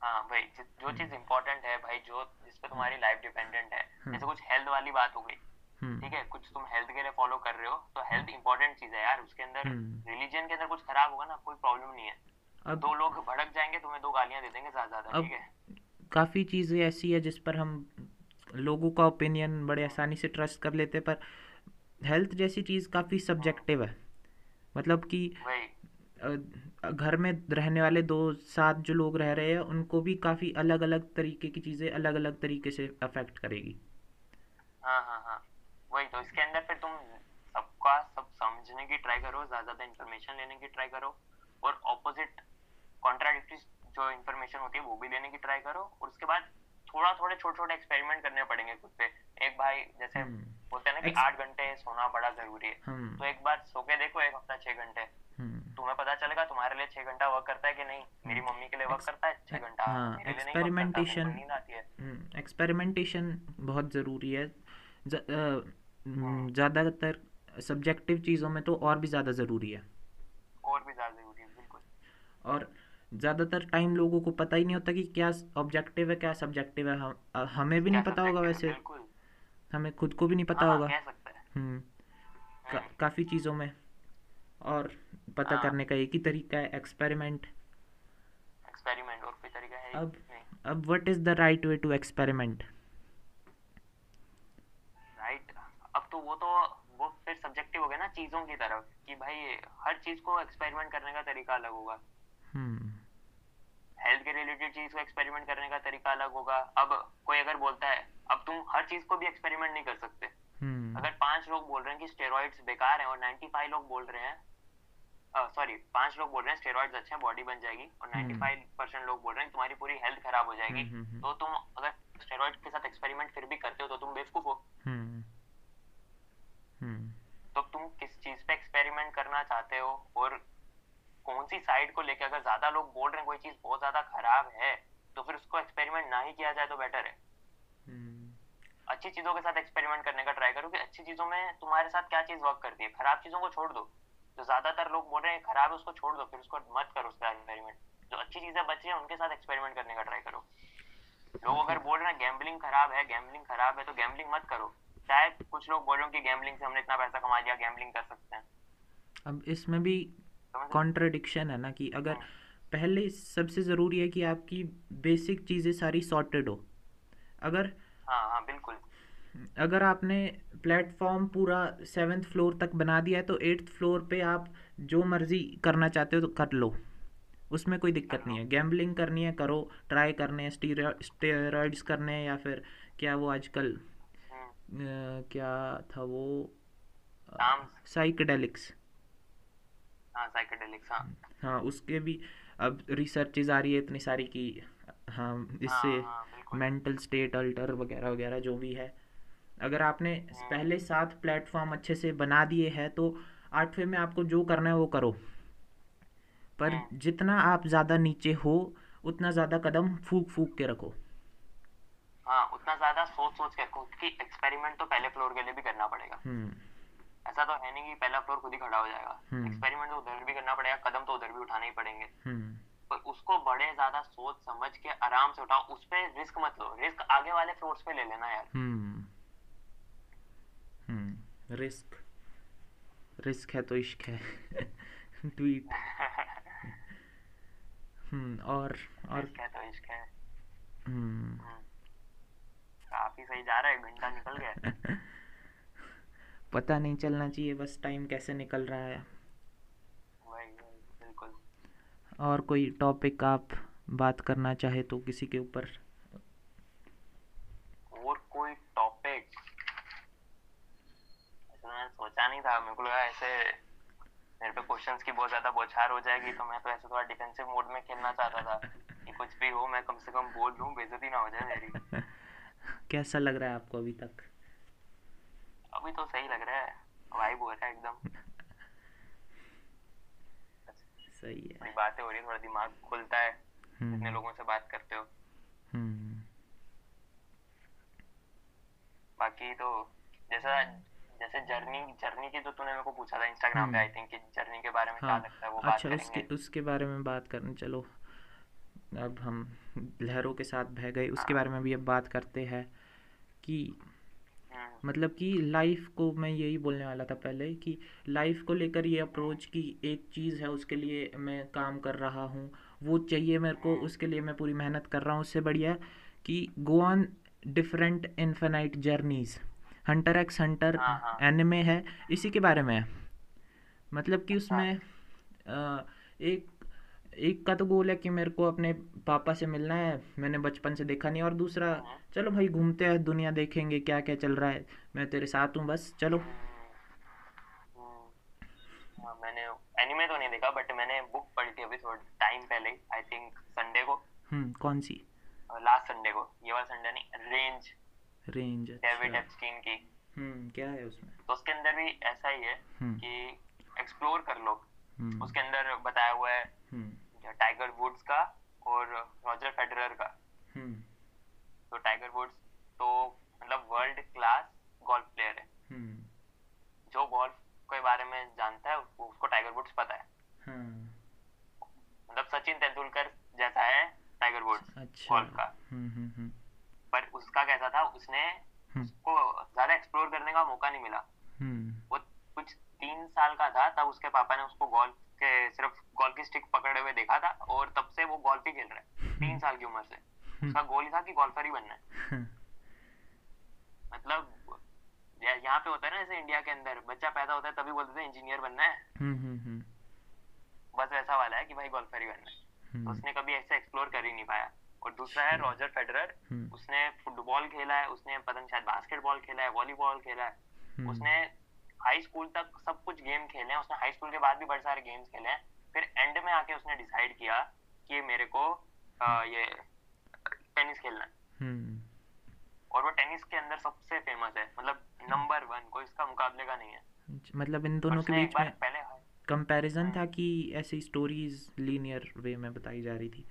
हाँ भाई जो हम्म। चीज़ इम्पोर्टेंट है भाई जो जिस पे हम्म। तुम्हारी लाइफ डिपेंडेंट है हम्म। जैसे कुछ हेल्थ वाली बात हो गई ठीक हम्म है? कुछ तुम हेल्थ के लिए फॉलो कर रहे हो तो हम्म। हेल्थ इंपॉर्टेंट चीज़ है यार उसके अंदर हम्म। रिलीजन के अंदर कुछ खराब होगा ना कोई प्रॉब्लम नहीं है। अब दो लोग भड़क जाएँगे तुम्हें दो गालियाँ दे देंगे ज़्यादा ज़्यादा ठीक है? काफ़ी चीज़ें ऐसी है जिस पर हम लोगों का ओपिनियन बड़े हम्म, आसानी से ट्रस्ट कर लेते हैं पर हेल्थ जैसी चीज़ काफ़ी हम्म, सब्जेक्टिव है। मतलब कि घर में रहने वाले दो साथ जो लोग रह रहे हैं उनको भी काफ़ी अलग अलग तरीके की चीज़ें अलग अलग तरीके से अफेक्ट करेगी। हाँ हाँ हाँ। वही तो इसके अंदर फिर तुम सबका सब समझने की ट्राई करो ज़्यादा ज़्यादा इन्फॉर्मेशन लेने की ट्राई करो और ऑपोजिट कॉन्ट्राडिक्टरी जो इन्फॉर्मेशन होती है वो भी लेने की ट्राई करो और उसके बाद थोड़ा थोड़े छोटे छोटे एक्सपेरिमेंट करने पड़ेंगे खुद पे। एक भाई जैसे हम्म। बोलते हैं ना कि आठ घंटे सोना बड़ा ज़रूरी है। हम्म। तो एक बार सो के देखो एक हफ़्ता छह घंटे। हम्म तुम्हें पता चलेगा तुम्हारे लिए छह घंटा वर्क करता है कि नहीं? मेरी हम्म मम्मी के लिए वर्क करता है छह घंटा हाँ एक्सपेरिमेंटेशन एक्सपेरिमेंटेशन बहुत ज़रूरी है। ज़्यादातर सब्जेक्टिव चीज़ों में तो और भी ज़्यादा ज़रूरी है। और भी ज़्यादा ज़रूरी है बिल्कुल। और ज़्यादातर टाइम लोगों को पता ही नहीं होता कि क्या ऑब्जेक्टिव है क्या सब्जेक्टिव है। हम हमें भी नहीं पता होगा वैसे। हमें खुद को भी नहीं पता हाँ होगा। हम्म का, हम्म काफ़ी चीज़ों में। और पता हाँ। करने का एक ही तरीका है एक्सपेरिमेंट एक्सपेरिमेंट और कोई तरीका है? अब नहीं। अब what is the right way to experiment right अब तो वो तो वो फिर सब्जेक्टिव हो गया ना चीज़ों की तरफ़ कि भाई हर चीज़ को एक्सपेरिमेंट करने का तरीका अलग होगा। हम्म हेल्थ के रिलेटेड चीज़ को एक्सपेरिमेंट करने का तरीका अलग होगा। अब कोई अगर बोलता है अब तुम हर चीज़ को भी एक्सपेरिमेंट नहीं कर सकते। अगर पाँच लोग बोल रहे हैं कि स्टेरॉइड्स बेकार हैं और 95 लोग बोल रहे हैं सॉरी पाँच लोग बोल रहे हैं स्टेरॉइड्स अच्छे हैं बॉडी बन जाएगी और हम्म। 95 परसेंट लोग बोल रहे हैं तुम्हारी पूरी हेल्थ खराब हो जाएगी हम्म हम्म। तो तुम अगर स्टेरॉइड के साथ एक्सपेरिमेंट फिर भी करते हो तो तुम बेवकूफ़ हो। हम्म। हम्म। तो तुम किस चीज़ पे एक्सपेरिमेंट करना चाहते हो और कौन सी साइड को लेके अगर ज़्यादा लोग बोल रहे हैं कोई चीज़ बहुत ज़्यादा खराब है तो फिर उसको एक्सपेरिमेंट ना ही किया जाए तो बेटर है। हम्म अच्छी चीज़ों के साथ एक्सपेरिमेंट करने का ट्राई करो कि अच्छी चीज़ों में तुम्हारे साथ क्या चीज़ वर्क करती है। खराब चीज़ों को छोड़ दो। जो ज़्यादातर लोग बोल रहे हैं खराब है उसको छोड़ दो फिर उसको मत करो उसका एक्सपेरिमेंट जो अच्छी चीज़ें बच रही है उनके साथ एक्सपेरिमेंट करने का ट्राई करो। लोग अगर बोल रहे हैं गैम्बलिंग खराब है गैम्बलिंग खराब है तो गैम्बलिंग मत करो। चाहे कुछ लोग बोल रहे हो कि गैम्बलिंग से हमने इतना पैसा कमा लिया गैम्बलिंग कर सकते हैं। अब इसमें भी कॉन्ट्रडिक्शन है ना कि अगर हम्म, पहले सबसे ज़रूरी है कि आपकी बेसिक चीज़ें सारी सॉर्टेड हो। अगर हाँ हाँ बिल्कुल। अगर आपने प्लेटफॉर्म पूरा सेवेंथ फ्लोर तक बना दिया है तो एट्थ फ्लोर पे आप जो मर्ज़ी करना चाहते हो तो कर लो। उसमें कोई दिक्कत नहीं है। गैम्बलिंग करनी है करो। ट्राई करने हैं स्टेरॉइड्स करने हैं या फिर क्या वो आजकल हम्म, क्या था वो? साइकेडेलिक्स हाँ साइकेडेलिक्स हाँ। हाँ उसके भी अब रिसर्चेज आ रही है इतनी सारी कि हाँ इससे हाँ हाँ मेंटल स्टेट अल्टर वगैरह वगैरह जो भी है। अगर आपने पहले सात प्लेटफॉर्म अच्छे से बना दिए हैं तो आठवें में आपको जो करना है वो करो। पर हम्म। जितना आप ज़्यादा नीचे हो उतना ज़्यादा कदम फूक फूक के रखो। हाँ उतना ज़्यादा सोच सोच के क्योंकि एक्सपेरिमेंट तो पहले फ्लोर के लिए भी करना पड़ेगा। हम्म। ऐसा तो है नहीं कि पहला फ्लोर खुद ही खड़ा हो जाएगा। हम्म। एक्सपेरिमेंट तो उधर भी करना पड़ेगा कदम तो उधर भी उठाने ही पड़ेंगे। हम्म। पर उसको बड़े ज़्यादा सोच समझ के आराम से उठाओ उस पे रिस्क मत लो। रिस्क आगे वाले फ्लोर्स पे ले लेना यार। हम्म। हम्म। रिस्क रिस्क है तो इश्क है। ट्वीट हम्म और और रिस्क है तो इश्क है। हम्म। हम्म। काफ़ी सही जा रहा है घंटा निकल गया। पता नहीं चलना चाहिए बस टाइम कैसे निकल रहा है वही वही बिल्कुल और कोई टॉपिक आप बात करना चाहे तो किसी के ऊपर। और कोई टॉपिक मैंने सोचा नहीं था मेरे को लगा ऐसे मेरे पे क्वेश्चंस की बहुत ज़्यादा बौछार हो जाएगी तो मैं तो ऐसे थोड़ा डिफेंसिव मोड में खेलना चाहता था कि कुछ भी हो मैं कम से कम बोल दूँ बेइज्जती ना हो जाए मेरी। कैसा लग रहा है आपको अभी तक? अभी तो सही लग रहा है वाइब हो रहा है एकदम। सही है। बातें हो रही है थोड़ा दिमाग खुलता है जितने हम्म लोगों से बात करते हो। हम्म। बाकी तो जैसा जैसे जर्नी जर्नी की जो तूने मेरे को पूछा था इंस्टाग्राम पे हम्म। आई थिंक कि जर्नी के बारे में क्या हाँ। लगता है वो बात अच्छा उसके उसके बारे में बात करने चलो। अब हम लहरों के साथ बह गए उसके हाँ। बारे में भी अब बात करते हैं कि हम्म, मतलब कि लाइफ को मैं यही बोलने वाला था पहले कि लाइफ को लेकर ये अप्रोच कि एक चीज़ है उसके लिए मैं काम कर रहा हूँ वो चाहिए मेरे को उसके लिए मैं पूरी मेहनत कर रहा हूँ उससे बढ़िया कि go on different infinite journeys Hunter X Hunter. Anime है इसी के बारे में है मतलब कि अच्छा। उसमें अ, एक एक का तो गोल है कि मेरे को अपने पापा से मिलना है मैंने बचपन से देखा नहीं। और दूसरा। चलो भाई घूमते हैं दुनिया देखेंगे क्या क्या चल रहा है। मैं तेरे साथ हूँ बस चलो। हाँ, मैंने एनिमे तो नहीं देखा बट मैंने बुक पढ़ी थी अभी थोड़ा टाइम पहले आई थिंक संडे को। हम्म कौन सी? लास्ट संडे को। ये वाला संडे नहीं रेंज रेंज डेविड एप्स्टीन की। हम्म क्या है उसमें? तो उसके अंदर भी ऐसा ही है हम्म। कि एक्सप्लोर कर लो। हम्म। उसके अंदर बताया हुआ है हम्म। टाइगर वुड्स का और रॉजर फेडरर का। हम्म। तो टाइगर वुड्स तो मतलब वर्ल्ड क्लास गोल्फ प्लेयर है। हम्म। जो गोल्फ के बारे में जानता है उसको टाइगर वुड्स पता है। हाँ। मतलब सचिन तेंदुलकर जैसा है टाइगर वुड्स अच्छा। गोल्फ का। हम्म पर उसका कैसा था उसने उसको ज़्यादा एक्सप्लोर करने का मौका नहीं मिला। हम्म। वो कुछ तीन साल का था तब उसके पापा ने उसको गोल्फ के सिर्फ़ गोल्फ की स्टिक पकड़े हुए देखा था और तब से वो गोल्फ ही खेल रहा है। तीन साल की उम्र से। उसका गोल ही था कि गोल्फर ही बनना है। मतलब यहाँ पे होता है ना जैसे इंडिया के अंदर बच्चा पैदा होता है तभी बोलते थे इंजीनियर बनना है। हम्म हम्म हम्म। बस वैसा वाला है कि भाई गोल्फर ही बनना है। तो हम्म। उसने कभी ऐसे एक्सप्लोर कर ही नहीं पाया। और दूसरा है रॉजर फेडरर हम्म। उसने फुटबॉल खेला है उसने पता नहीं शायद बास्केटबॉल खेला है वॉलीबॉल खेला है। हम्म। उसने हाई स्कूल तक सब कुछ गेम खेले हैं उसने हाई स्कूल के बाद भी बड़े सारे गेम्स खेले हैं। फिर एंड में आके उसने डिसाइड किया कि मेरे को अ, ये टेनिस खेलना है। हम्म। और वो टेनिस के अंदर सबसे फ़ेमस है। मतलब नंबर वन कोई इसका मुकाबले का नहीं है। मतलब इन दोनों के बीच में पहले कंपैरिजन था कि ऐसी स्टोरीज लीनियर वे में बताई जा रही थी?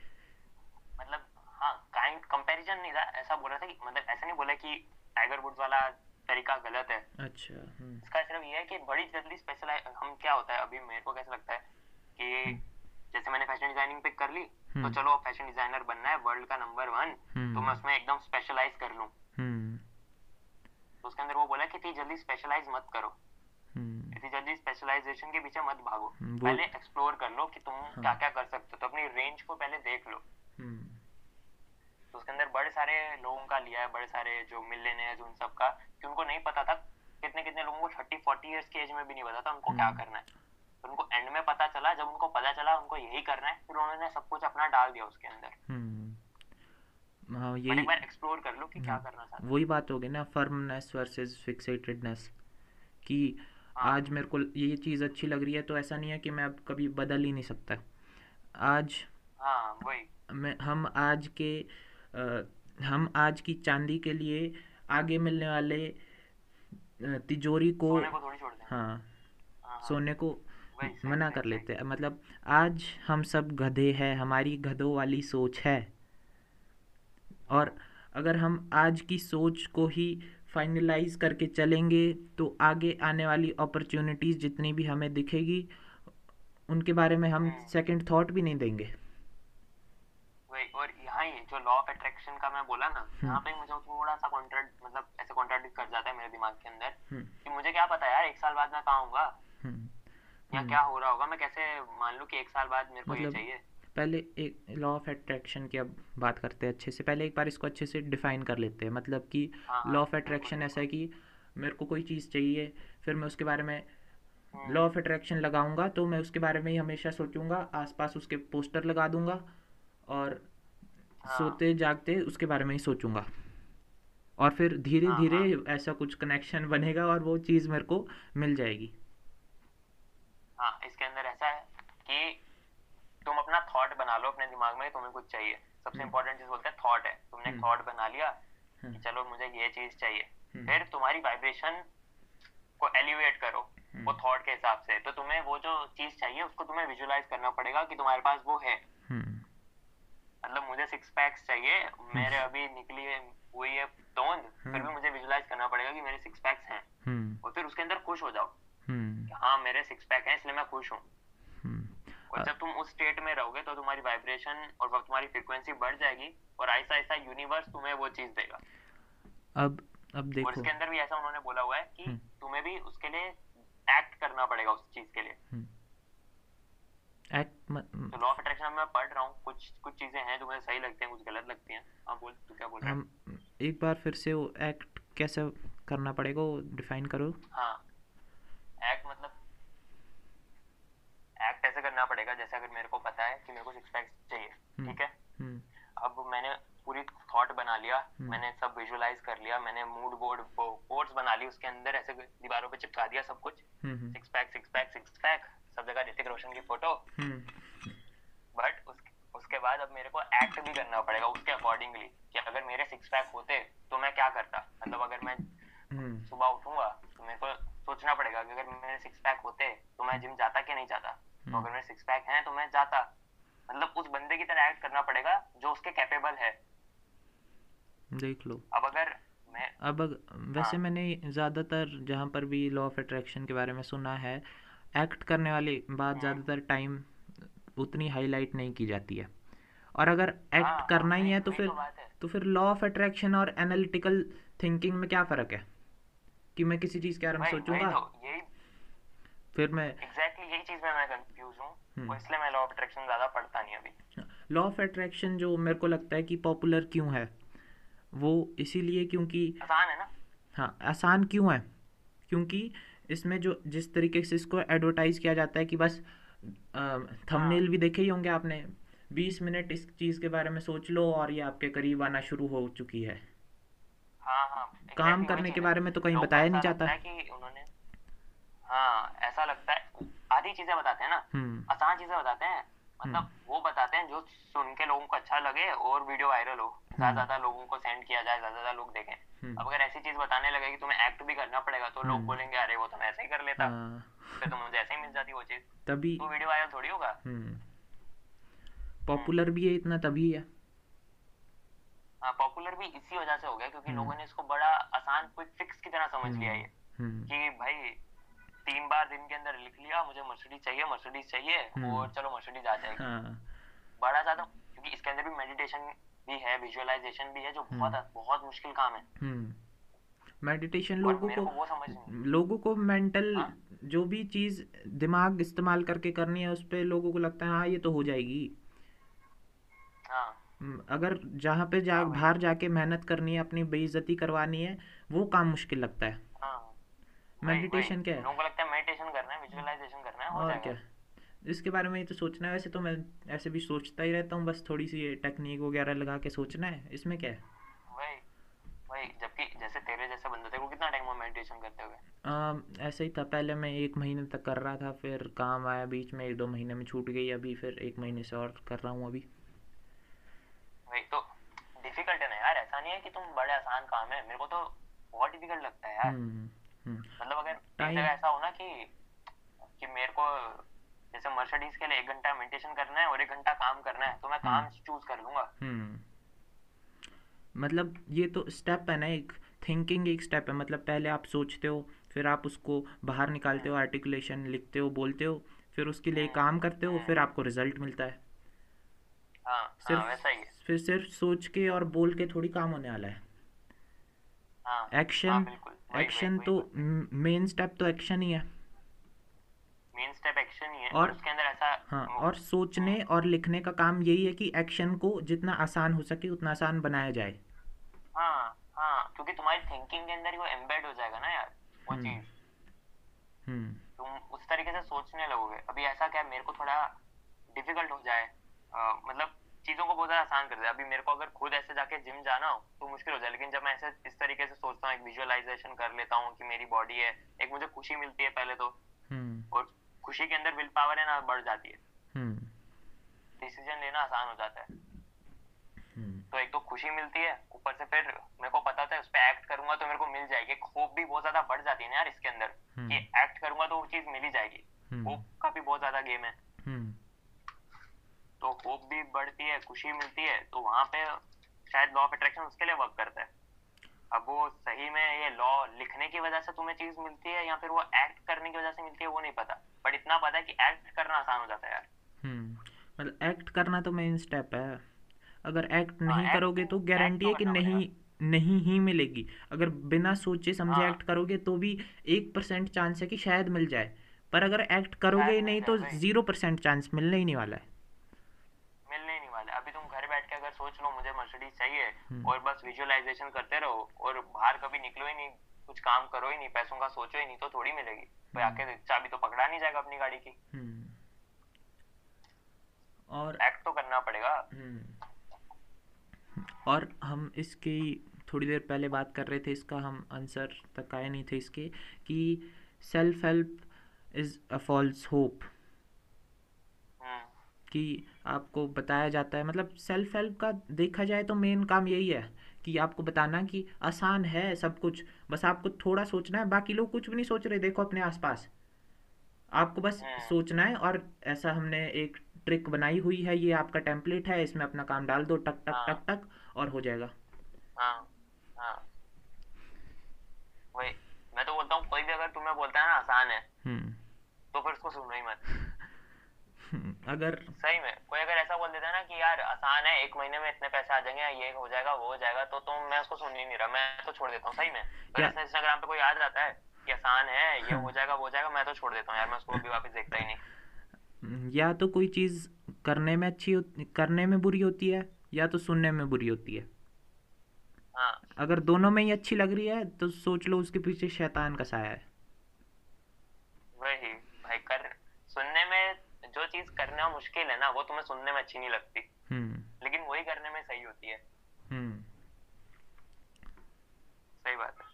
मतलब हाँ काइंड कंपैरिजन नहीं था। ऐसा बोल रहा था कि मतलब ऐसा नहीं बोला कि टाइगर वुड्स वाला तरीका गलत है। अच्छा हम्म। इसका सिर्फ़ ये है कि बड़ी जल्दी स्पेशलाइज हम क्या होता है अभी मेरे को कैसा लगता है कि जैसे मैंने फ़ैशन डिज़ाइनिंग पिक कर ली तो हम्म। चलो फ़ैशन डिज़ाइनर बनना है वर्ल्ड का नंबर वन तो हम्म। मैं उसमें एकदम स्पेशलाइज कर लूँ। हम्म। तो उसके अंदर वो बोला कि इतनी जल्दी स्पेशलाइज मत करो। हम्म। इतनी जल्दी स्पेशलाइजेशन के पीछे मत भागो। हम्म, पहले एक्सप्लोर कर लो कि तुम हाँ। क्या क्या कर सकते हो। तो अपनी रेंज को पहले देख लो। हम्म। तो उसके अंदर बड़े सारे लोगों का लिया है बड़े सारे जो मिलेनियर्स उन सब का कि उनको नहीं पता था कितने कितने लोगों को थर्टी फोर्टी इयर्स की एज में भी नहीं पता था उनको क्या हम्म। करना है। तो उनको एंड में पता चला जब उनको पता चला उनको यही करना है फिर उन्होंने सब कुछ अपना डाल दिया उसके अंदर। हम्म। हाँ यही एक बार एक्सप्लोर कर लो कि क्या हाँ करना चाहते वही बात हो गई ना फर्मनेस वर्सेस फिक्सेटेडनेस कि हाँ। आज मेरे को ये चीज़ अच्छी लग रही है तो ऐसा नहीं है कि मैं अब कभी बदल ही नहीं सकता। आज हाँ वही। मैं हम आज के हम आज की चांदी के लिए आगे मिलने वाले तिजोरी को सोने को छोड़ हाँ हाँ हाँ। सोने को मना कर लेते हैं। मतलब आज हम सब गधे हैं हमारी गधों वाली सोच है। और अगर हम आज की सोच को ही फाइनलाइज करके चलेंगे तो आगे आने वाली अपॉर्चुनिटीज़ जितनी भी हमें दिखेगी उनके बारे में हम हम्म। सेकंड थॉट भी नहीं देंगे। वही और यहाँ ही जो लॉ ऑफ़ अट्रैक्शन का मैं बोला ना हम्म। यहाँ पे मुझे थोड़ा सा कॉन्ट्राड मतलब ऐसे कॉन्ट्राडिक्ट कर जाता है मेरे दिमाग के अंदर हम्म। कि मुझे क्या पता यार एक साल बाद मैं कहाँ होऊँगा? हम्म। या क्या हो रहा होगा? मैं कैसे मान लूँ कि एक साल बाद मेरे को ये मतलब चाहिए? पहले एक लॉ ऑफ़ अट्रैक्शन की अब बात करते हैं अच्छे से। पहले एक बार इसको अच्छे से डिफाइन कर लेते हैं। मतलब कि लॉ ऑफ़ अट्रैक्शन ऐसा है कि मेरे को कोई चीज़ चाहिए फिर मैं उसके बारे में लॉ ऑफ़ अट्रैक्शन लगाऊँगा तो मैं उसके बारे में ही हमेशा सोचूँगा आसपास उसके पोस्टर लगा दूँगा और हाँ। सोते जागते उसके बारे में ही सोचूँगा। और फिर धीरे हाँ धीरे हाँ। ऐसा कुछ कनेक्शन बनेगा और वो चीज़ मेरे को मिल जाएगी। हाँ इसके अंदर ऐसा है कि तुम अपना थॉट बना लो अपने दिमाग में तुम्हें कुछ चाहिए। सबसे इम्पोर्टेंट चीज़ बोलते हैं थॉट है। तुमने हम्म। थॉट बना लिया कि हम्म चलो मुझे ये चीज़ चाहिए। हम्म। फिर तुम्हारी वाइब्रेशन को एलिवेट करो वो हम्म। थॉट के हिसाब से। तो तुम्हें वो जो चीज़ चाहिए उसको तुम्हें विजुलाइज करना पड़ेगा कि तुम्हारे पास वो है। हम्म। मतलब मुझे सिक्स पैक्स चाहिए हम्म। मेरे अभी निकली है हुई है तोंद फिर भी हम्म। मुझे विजुलाइज करना पड़ेगा कि मेरे सिक्स पैक्स हैं। हम्म। और फिर उसके अंदर खुश हो जाओ हम्म। हाँ मेरे सिक्स पैक हैं इसलिए मैं खुश हूँ। हम्म। और जब तुम उस स्टेट में रहोगे तो तुम्हारी वाइब्रेशन और तुम्हारी फ्रीक्वेंसी बढ़ जाएगी और ऐसा ऐसा यूनिवर्स तुम्हें वो चीज़ देगा। अब अब देखो। और इसके अंदर भी ऐसा उन्होंने बोला हुआ है कि हम्म। तुम्हें भी उसके लिए एक्ट करना पड़ेगा उस चीज़ के लिए। हम्म। एक्ट तो लॉ ऑफ़ अट्रैक्शन मैं पढ़ रहा हूँ। कुछ कुछ चीज़ें हैं जो मुझे सही लगती हैं कुछ गलत लगती हैं। हाँ बोल तू क्या बोल रहा है? एक बार फिर से वो एक्ट कैसे करना पड़ेगा वो डिफाइन करो। हाँ। एक्ट मतलब एक्ट ऐसे करना पड़ेगा जैसे अगर मेरे को पता है कि मेरे को सिक्स पैक्स चाहिए हम्म ठीक है? हम्म। अब मैंने पूरी थॉट बना लिया हम्म। मैंने सब विजुलाइज कर लिया मैंने मूड बोर्ड बोर्ड्स बना ली उसके अंदर ऐसे दीवारों पे चिपका दिया सब कुछ। Six pack six pack six pack सब जगह ऋतिक रोशन की फ़ोटो। हम्म। बट उस, उसके बाद अब मेरे को एक्ट भी करना पड़ेगा उसके अकॉर्डिंगली कि अगर मेरे सिक्स पैक होते तो मैं क्या करता? मतलब अगर मैं हम्म। सुबह उठूँगा तो मेरे को सोचना पड़ेगा कि अगर मेरे सिक्स पैक होते तो मैं जिम जाता कि नहीं जाता? तो हम्म। अगर मेरे सिक्स पैक हैं तो मैं जाता। मतलब उस बंदे की तरह एक्ट करना पड़ेगा जो उसके कैपेबल है। देख लो। अब अगर मैं अब अग, वैसे हाँ। मैंने ज़्यादातर जहाँ पर भी लॉ ऑफ़ अट्रैक्शन के बारे में सुना है एक्ट करने वाली बात हम्म ज़्यादातर टाइम उतनी हाईलाइट नहीं की जाती है। और अगर एक्ट हाँ हाँ करना ही है तो फिर तो है। तो फिर लॉ ऑफ़ अट्रैक्शन और एनालिटिकल थिंकिंग में क्या फ़र्क है? कि मैं किसी चीज़ के बारे में सोचूँगा? तो फिर मैं एग्जैक्टली यही चीज़ में मैं कंफ्यूज हूँ हम्म। इसलिए मैं लॉ ऑफ़ अट्रैक्शन ज़्यादा पढ़ता नहीं अभी। लॉ ऑफ़ अट्रैक्शन जो मेरे को लगता है कि पॉपुलर क्यों है वो इसीलिए क्योंकि आसान है ना? हाँ आसान क्यों है? क्योंकि इसमें जो जिस तरीके से इसको एडवर्टाइज किया जाता है कि बस हाँ। थंबनेल भी देखे ही होंगे आपने। बीस मिनट इस चीज़ के बारे में सोच लो और ये आपके करीब आना शुरू हो चुकी है। हाँ हाँ काम करने के बारे में तो कहीं बताया नहीं जाता। है कि उन्होंने हाँ ऐसा लगता है। आधी चीज़ें बताते हैं ना। हम्म। आसान चीज़ें बताते हैं। मतलब वो बताते हैं जो सुन के लोगों को अच्छा लगे और वीडियो वायरल हो। ज़्यादा हम्म। ज़्यादा लोगों को सेंड किया जाए ज़्यादा ज़्यादा लोग देखें। हम्म। अब अगर ऐसी चीज़ बताने लगे कि तुम्हें एक्ट भी करना पड़ेगा तो लोग हम्म। बोलेंगे अरे वो तो मैं ऐसे ही कर लेता। हाँ, फिर तो मुझे ऐसे ही मिल जाती वो चीज़। तभी तो वीडियो वायरल थोड़ी होगा। हम्म। हम्म। पॉपुलर भी है इतना तभी है। हाँ पॉपुलर भी इसी वजह से हो गया क्योंकि हम्म। लोगों ने इसको बड़ा आसान क्विक फिक्स की तरह समझ लिया हम्म। हम्म। कि भाई तीन बार दिन के अंदर लिख लिया मुझे मर्सिडीज चाहिए मर्सिडीज चाहिए हम्म। और चलो मर्सिडीज आ जाएगी। हाँ। बड़ा ज़्यादा क्योंकि इसके अंदर भी मेडिटेशन भी है विजुअलाइजेशन भी है जो बहुत हम्म। बहुत मुश्किल काम है। हम्म। मेडिटेशन लोगों को लोगों को मेंटल हाँ। जो भी चीज़ दिमाग इस्तेमाल करके करनी है उस पर लोगों को लगता है हाँ ये तो हो जाएगी। हाँ। अगर जहाँ पे जा हाँ। बाहर जाके मेहनत करनी है अपनी बेइज्जती करवानी है वो काम मुश्किल लगता हाँ। मेडिटेशन क्या है? लोगों को लगता है मेडिटेशन करना है विजुअलाइजेशन करना है और क्या? इसके बारे में तो सोचना है वैसे तो मैं ऐसे भी सोचता ही रहता हूँ बस थोड़ी सी टेक्निक वगैरह लगा के सोचना है। इसमें क्या है? वही वही जबकि जैसे तेरे जैसे बंदे थे वो कितना टाइम हुआ मेडिटेशन करते हुए ऐसे ही था पहले मैं एक महीने तक कर रहा था फिर काम आया बीच में एक दो महीने में छूट गई अभी फिर एक महीने से और कर रहा हूँ अभी। वही तो डिफ़िकल्ट है ना यार ऐसा नहीं है कि तुम बड़े आसान काम है मेरे को तो बहुत डिफ़िकल्ट लगता है यार। हम्म। मतलब अगर ऐसा हो ना कि कि मेरे को जैसे मर्सिडीज के लिए एक घंटा मेडिटेशन करना है और एक घंटा काम करना है तो मैं काम चूज़ कर लूँगा। हम्म। मतलब ये तो स्टेप है ना एक थिंकिंग एक स्टेप है। मतलब पहले आप सोचते हो फिर आप उसको बाहर निकालते हो आर्टिकुलेशन लिखते हो बोलते हो फिर उसके लिए काम करते हो फिर आपको रिज़ल्ट मिलता है। हाँ हाँ सिर्फ़ वैसा ही है। फिर सिर्फ़ सोच के और बोल के थोड़ी काम होने वाला है। एक्शन हाँ एक्शन तो मेन स्टेप तो एक्शन ही है। मेन स्टेप एक्शन ही है और- उसके अंदर ऐसा हाँ और सोचने और लिखने का काम यही है कि एक्शन को जितना आसान हो सके उतना आसान बनाया जाए। हाँ हाँ क्योंकि तुम्हारी थिंकिंग के अंदर ही वो एम्बेड हो जाएगा ना यार वो हम्म। चीज़। हम्म। तुम उस तरीके से सोचने लगोगे। अभी ऐसा क्या मेरे को थोड़ा डिफ़िकल्ट हो जाए अ, मतलब चीज़ों को बहुत ज़्यादा आसान कर दे अभी मेरे को अगर खुद ऐसे जाके जिम जाना हो तो मुश्किल हो जाए। लेकिन जब मैं ऐसे इस तरीके से सोचता हूँ एक विजुअलाइजेशन कर लेता हूँ कि मेरी बॉडी है एक मुझे खुशी मिलती है पहले तो। हम्म। और खुशी के अंदर विल पावर है ना बढ़ जाती है। हम्म। डिसीज़न लेना आसान हो जाता है। हम्म। तो एक तो खुशी मिलती है ऊपर से फिर मेरे को पता था उस पर एक्ट करूँगा तो मेरे को मिल जाएगी। एक होप भी बहुत ज़्यादा बढ़ जाती है ना यार इसके अंदर हम्म। कि एक्ट करूँगा तो वो चीज़ मिल ही जाएगी। हम्म। होप का भी बहुत ज़्यादा गेम है। हम्म। तो होप भी बढ़ती है खुशी मिलती है तो वहाँ पे शायद लॉ ऑफ़ अट्रैक्शन उसके लिए वर्क करता है। अब वो सही में ये लॉ लिखने की वजह से तुम्हें चीज़ मिलती है या फिर वो एक्ट करने की वजह से मिलती है वो नहीं पता। बट इतना पता है कि एक्ट करना आसान हो जाता है यार। हम्म मतलब एक्ट करना तो मेन स्टेप है। अगर एक्ट नहीं act करोगे तो गारंटी है तो कि नहीं नहीं ही मिलेगी। अगर बिना सोचे समझे हाँ। एक्ट करोगे तो भी एक परसेंट चांस है कि शायद मिल जाए। पर अगर एक्ट करोगे ही नहीं तो ज़ीरो परसेंट चांस मिलने ही नहीं वाला है मिलने ही नहीं वाला अभी तुम घर बैठ के अगर मर्सिडीज चाहिए हम्म। और बस विजुअलाइजेशन करते रहो और बाहर कभी निकलो ही नहीं कुछ काम करो ही नहीं पैसों का सोचो ही नहीं तो थोड़ी मिलेगी। कोई हम्म। आके चाबी तो पकड़ा नहीं जाएगा अपनी गाड़ी की। हम्म। और एक्ट तो करना पड़ेगा। और हम इसकी थोड़ी देर पहले बात कर रहे थे इसका हम आंसर तक आए नहीं थे इसके कि self help is a false hope कि आपको बताया जाता है। मतलब सेल्फ हेल्प का देखा जाए तो मेन काम यही है कि आपको बताना कि आसान है सब कुछ। बस आपको थोड़ा सोचना है बाकी लोग कुछ भी नहीं सोच रहे देखो अपने आसपास। आपको बस हम्म। सोचना है और ऐसा हमने एक ट्रिक बनाई हुई है ये आपका टेम्पलेट है इसमें अपना काम डाल दो टक टक हाँ। टक टक और हो जाएगा। हाँ हाँ। वही मैं तो बोलता हूँ कोई भी अगर तुम्हें बोलता है ना आसान है हम्म। तो फिर उसको सुनो ही मत। अगर सही में। कोई अगर ऐसा बोल देता है ना कि यार आसान है एक महीने में इतने पैसे आ जाएँगे ये हो जाएगा वो हो जाएगा तो तुम तो मैं उसको सुन ही नहीं रहा। मैं तो छोड़ देता हूँ सही में। अगर इंस्टाग्राम पे कोई याद रहता है कि आसान है ये हो। जाएगा वो हो जाएगा मैं तो छोड़ देता हूँ यार मैं उसको अभी वापस देखता ही नहीं। या तो कोई चीज़ करने में अच्छी करने में बुरी होती है या तो सुनने में बुरी होती है। हाँ। अगर दोनों में ही अच्छी लग रही है तो सोच लो उसके पीछे शैतान का साया है। वही भाई कर जो चीज़ करना मुश्किल है ना वो तुम्हें सुनने में अच्छी नहीं लगती। हम्म। लेकिन वही करने में सही होती है। हम्म। सही बात है।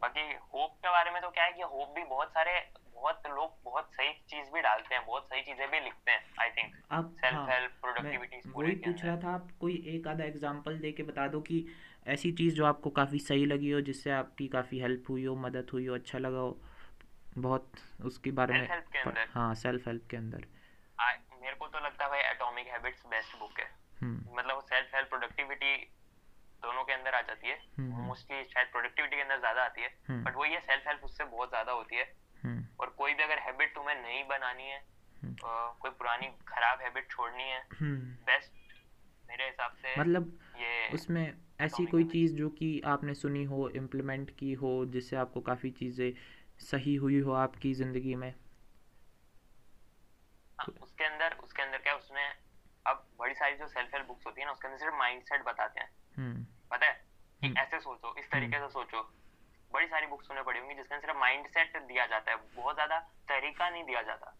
बाकी होप के बारे में तो क्या है कि होप भी बहुत सारे बहुत लोग बहुत सही चीज़ भी डालते हैं बहुत सही चीज़ें भी लिखते हैं आई थिंक अब सेल्फ हेल्प प्रोडक्टिविटी वही पूछ रहा था आप कोई एक आधा एग्जांपल दे के बता दो कि ऐसी चीज़ जो आपको काफ़ी सही लगी हो जिससे आपकी काफ़ी हेल्प हुई हो मदद हुई हो अच्छा लगा हो। बहुत उसके बारे में? हाँ सेल्फ हेल्प के अंदर मेरे को तो लगता है भाई एटॉमिक हैबिट्स बेस्ट बुक है हम्म मतलब सेल्फ हेल्प प्रोडक्टिविटी दोनों के अंदर आ जाती है हम्म। मोस्टली शायद प्रोडक्टिविटी के अंदर ज़्यादा आती है हम्म। बट वही है सेल्फ हेल्प उससे बहुत ज़्यादा होती है हम्म और कोई भी अगर हैबिट तुम्हें नहीं बनानी है हम्म। कोई पुरानी खराब हैबिट छोड़नी है हम्म बेस्ट मेरे हिसाब से मतलब ये उसमें ऐसी कोई चीज़ जो कि आपने सुनी हो इम्प्लीमेंट की हो जिससे आपको काफ़ी चीज़ें सही हुई हो आपकी ज़िंदगी में? उसके अंदर उसके अंदर क्या उसमें अब बड़ी सारी जो सेल्फ हेल्प बुक्स होती है ना उसके अंदर सिर्फ़ माइंडसेट बताते हैं। हम्म। पता है? कि ऐसे सोचो इस तरीके से सोचो। बड़ी सारी बुक्स तुमने पढ़ी होंगी जिसके अंदर सिर्फ़ माइंड सेट दिया जाता है। बहुत ज़्यादा तरीका नहीं दिया जाता।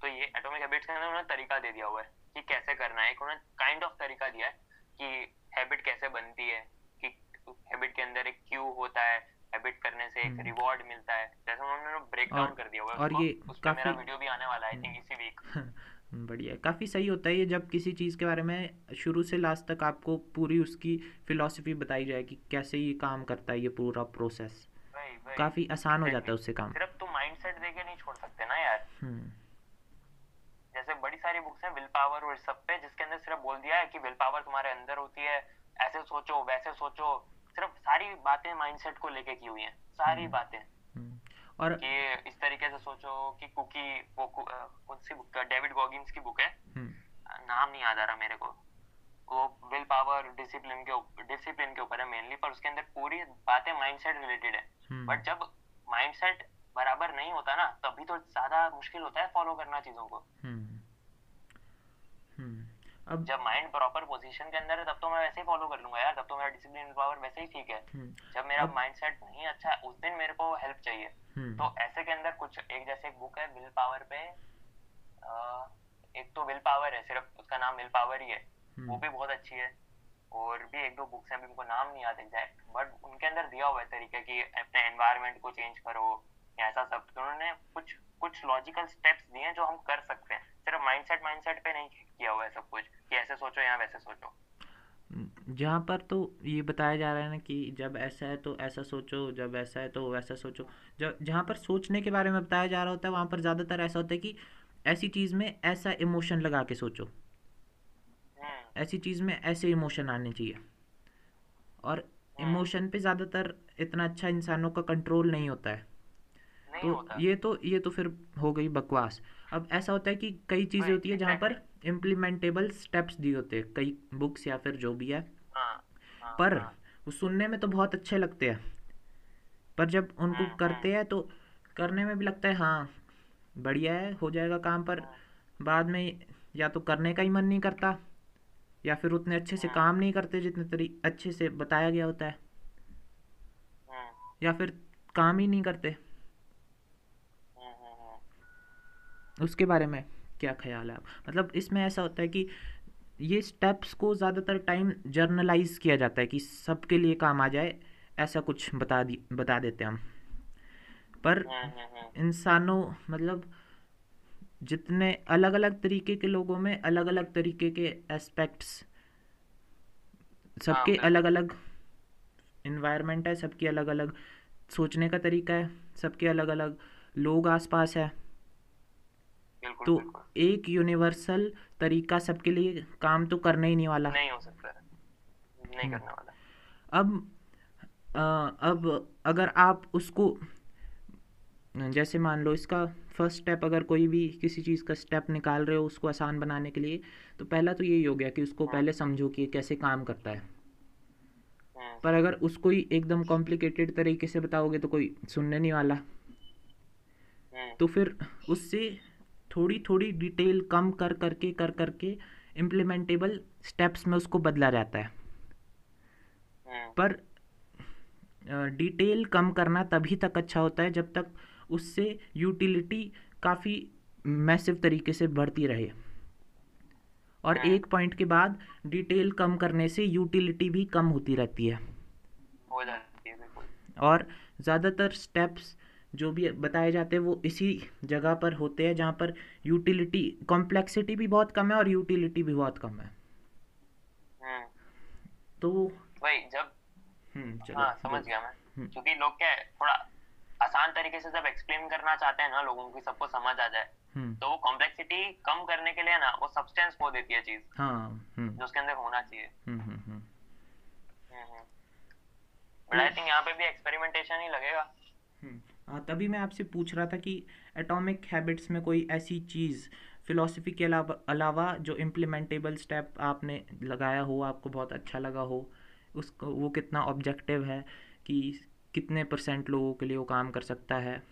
तो ये एटॉमिक हैबिट्स के अंदर उन्होंने तरीका दे दिया हुआ है कि कैसे करना है। उन्होंने काइंड ऑफ़ तरीका दिया है कि हैबिट कैसे बनती है कि हैबिट के अंदर एक क्यू होता है हैबिट करने से एक रिवॉर्ड हम्म। मिलता है। जैसे उन्होंने ब्रेक डाउन कर दिया हुआ और ये काफ़ी मेरा वीडियो भी आने वाला है आई थिंक इसी वीक बढ़िया। काफ़ी सही होता है ये जब किसी चीज़ के बारे में शुरू से लास्ट तक आपको पूरी उसकी फिलॉसफी बताई जाए कि कैसे ये काम करता है ये पूरा प्रोसेस काफ़ी आसान हो जाता है उससे काम। सिर्फ़ तुम माइंडसेट देके नहीं छोड़ सकते ना यार। हम्म। जैसे बड़ी सारी बुक्स हैं विल पावर और सब पे जिसके अंदर सिर्फ़ बोल दिया है कि विल पावर तुम्हारे अंदर होती है। ऐसे सोचो वैसे सोचो। सिर्फ़ सारी बातें माइंडसेट को लेके की हुई हैं सारी हम्म। बातें हम्म। और कि इस तरीके से सोचो कि कुकी वो कौन सी बुक डेविड गॉगिंस की बुक है हम्म। नाम नहीं याद आ रहा मेरे को वो विल पावर डिसिप्लिन के डिसिप्लिन के ऊपर है मेनली पर उसके अंदर पूरी बातें माइंडसेट रिलेटेड है बट। जब माइंडसेट बराबर नहीं होता ना तभी तो ज़्यादा मुश्किल होता है फॉलो करना चीज़ों को। अब जब माइंड प्रॉपर पोजीशन के अंदर है तब तो मैं वैसे ही फॉलो कर लूँगा यार तब तो मेरा डिसिप्लिन पावर वैसे ही ठीक है। जब मेरा माइंडसेट नहीं अच्छा उस दिन मेरे को हेल्प चाहिए। हम्म। तो ऐसे के अंदर कुछ एक जैसे एक बुक है विल पावर पे आ, एक तो विल पावर है सिर्फ़ उसका नाम विल पावर ही है। वो हम्म। भी बहुत अच्छी है और भी एक दो बुक्स हैं उनको नाम नहीं याद एग्जैक्ट बट उनके अंदर दिया हुआ है तरीका कि अपने एनवायरनमेंट को चेंज करो या ऐसा सब। तो उन्होंने कुछ कुछ लॉजिकल स्टेप्स दिए हैं जो हम कर सकते हैं। सिर्फ़ माइंडसेट माइंडसेट पे नहीं किया हुआ है सब कुछ कि ऐसे सोचो या वैसे सोचो। जहाँ पर तो ये बताया जा रहा है ना कि जब ऐसा है तो ऐसा सोचो जब ऐसा है तो वैसा सोचो। जब जहाँ पर सोचने के बारे में बताया जा रहा होता है वहाँ पर ज़्यादातर ऐसा होता है कि ऐसी चीज़ में ऐसा इमोशन लगा के सोचो। हाँ। ऐसी चीज़ में ऐसे इमोशन आने चाहिए। और इमोशन हाँ। पे ज़्यादातर इतना अच्छा इंसानों का कंट्रोल नहीं होता है। नहीं तो होता। ये तो ये तो फिर हो गई बकवास। अब ऐसा होता है कि कई चीज़ें होती है जहाँ पर इम्प्लीमेंटेबल स्टेप्स दिए होते हैं कई बुक्स या फिर जो भी है। हाँ, हाँ, पर हाँ। वो सुनने में तो बहुत अच्छे लगते हैं। पर जब उनको करते हैं। तो करने में भी लगता है हाँ बढ़िया है हो जाएगा काम पर बाद में या तो करने का ही मन नहीं करता या फिर उतने अच्छे से काम नहीं करते जितने तरी अच्छे से बताया गया होता है। या फिर काम ही नहीं करते। उसके बारे में। क्या ख्याल है आप? मतलब इसमें ऐसा होता है कि ये स्टेप्स को ज़्यादातर टाइम जर्नलाइज किया जाता है कि सबके लिए काम आ जाए ऐसा कुछ बता दी बता देते हम। पर हम्म, हम्म, हम्म। इंसानों मतलब जितने अलग अलग तरीके के लोगों में अलग अलग तरीके के एस्पेक्ट्स सबके हाँ, अलग अलग इन्वायरमेंट है सबकी अलग अलग सोचने का तरीका है सबके अलग अलग लोग आसपास है। तो एक यूनिवर्सल तरीका सबके लिए काम तो करने ही नहीं वाला नहीं हो सकता नहीं हम्म। करने वाला अब आ, अब अगर आप उसको जैसे मान लो इसका फ़र्स्ट स्टेप अगर कोई भी किसी चीज़ का स्टेप निकाल रहे हो उसको आसान बनाने के लिए तो पहला तो यही हो गया कि उसको हाँ। पहले समझो कि कैसे काम करता है हाँ। पर अगर उसको ही एकदम कॉम्प्लिकेटेड तरीके से बताओगे तो कोई सुनने नहीं वाला हाँ। तो फिर उससे थोड़ी थोड़ी डिटेल कम कर करके कर करके इम्प्लीमेंटेबल स्टेप्स में उसको बदला जाता है हाँ। पर डिटेल कम करना तभी तक अच्छा होता है जब तक उससे यूटिलिटी काफ़ी मैसिव तरीके से बढ़ती रहे और हाँ। एक पॉइंट के बाद डिटेल कम करने से यूटिलिटी भी कम होती रहती है और ज़्यादातर स्टेप्स जो भी बताए जाते हैं वो इसी जगह पर होते हैं जहाँ पर यूटिलिटी कॉम्प्लेक्सिटी भी बहुत कम है और यूटिलिटी भी बहुत कम है। हम्म। तो वही जब हम्म हाँ समझ गया मैं। हम्म। क्योंकि लोग क्या है थोड़ा आसान तरीके से जब एक्सप्लेन करना चाहते हैं ना लोगों की सबको समझ आ जाए। तो वो कॉम्प्लेक्सिटी कम करने के लिए ना वो सब्सटेंस खो देती है चीज़। हाँ जो उसके अंदर होना चाहिए। बट आई थिंक यहाँ पे भी एक्सपेरिमेंटेशन ही लगेगा। तभी मैं आपसे पूछ रहा था कि एटॉमिक हैबिट्स में कोई ऐसी चीज़ फ़िलासफ़ी के अलावा अलावा जो इम्प्लीमेंटेबल स्टेप आपने लगाया हो आपको बहुत अच्छा लगा हो उसको वो कितना ऑब्जेक्टिव है कि कितने परसेंट लोगों के लिए वो काम कर सकता है?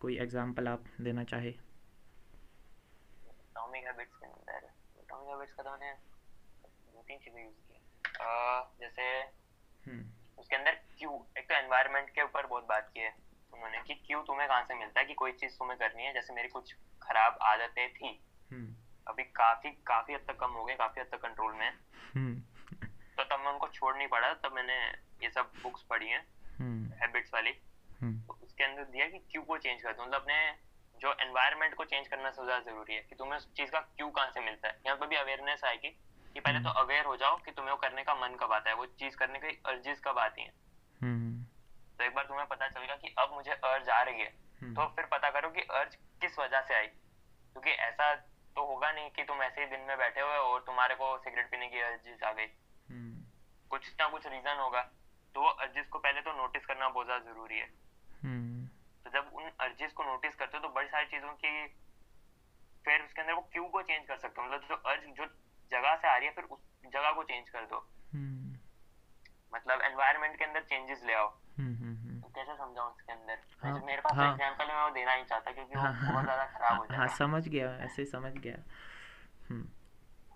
कोई एग्जांपल आप देना चाहे? एटॉमिक हैबिट्स के अंदर एटॉमिक हैबिट्स का तो मैंने दो तीन चीज़ें यूज़ की। जैसे हम्म। उसके अंदर क्यों एक तो एनवायरनमेंट के ऊपर बहुत बात की है। उन्होंने कि क्यों तुम्हें कहाँ से मिलता है कि कोई चीज़ तुम्हें करनी है? जैसे मेरी कुछ खराब आदतें थी। हम्म। अभी काफ़ी काफ़ी हद तक कम हो गए काफ़ी हद तक कंट्रोल में। तो तब मैं उनको छोड़ नहीं पड़ा तब मैंने ये सब बुक्स पढ़ी हैं हैबिट्स वाली। तो उसके अंदर दिया कि क्यों को चेंज कर दो मतलब अपने जो एनवायरनमेंट को चेंज करना सबसे ज़्यादा ज़रूरी है कि तुम्हें उस चीज़ का क्यों कहाँ से मिलता है? यहाँ पर भी अवेयरनेस आएगी कि पहले तो अवेयर हम्म। हो जाओ कि तुम्हें वो करने का मन कब आता है वो चीज़ करने की अर्जिस कब आती है। हम्म। तो एक बार तुम्हें पता चलेगा कि अब मुझे अर्ज़ आ रही है। हम्म। तो फिर पता करो कि अर्ज़ किस वजह से आई। क्योंकि ऐसा तो होगा नहीं कि तुम ऐसे ही दिन में बैठे हुए और तुम्हारे को सिगरेट पीने की अर्जिस आ गई। कुछ ना कुछ रीजन होगा। तो वो अर्जिस को पहले तो नोटिस करना बहुत ज़्यादा ज़रूरी है। तो जब उन अर्जिस को नोटिस करते हो तो बड़ी सारी चीज़ों की फिर उसके अंदर वो क्यू को चेंज कर सकते हो? मतलब जो अर्ज़ जो जगह से आ रही है फिर उस जगह को चेंज कर दो। हम्म। मतलब एनवायरमेंट के अंदर चेंजेस ले आओ। हम्म, हम्म, कैसे समझाऊं इसके अंदर? हाँ, मेरे पास हाँ, एग्जांपल है वो देना ही चाहता क्योंकि हाँ, वो बहुत ज़्यादा खराब हो हाँ, जाएगा। हाँ समझ गया ऐसे समझ गया।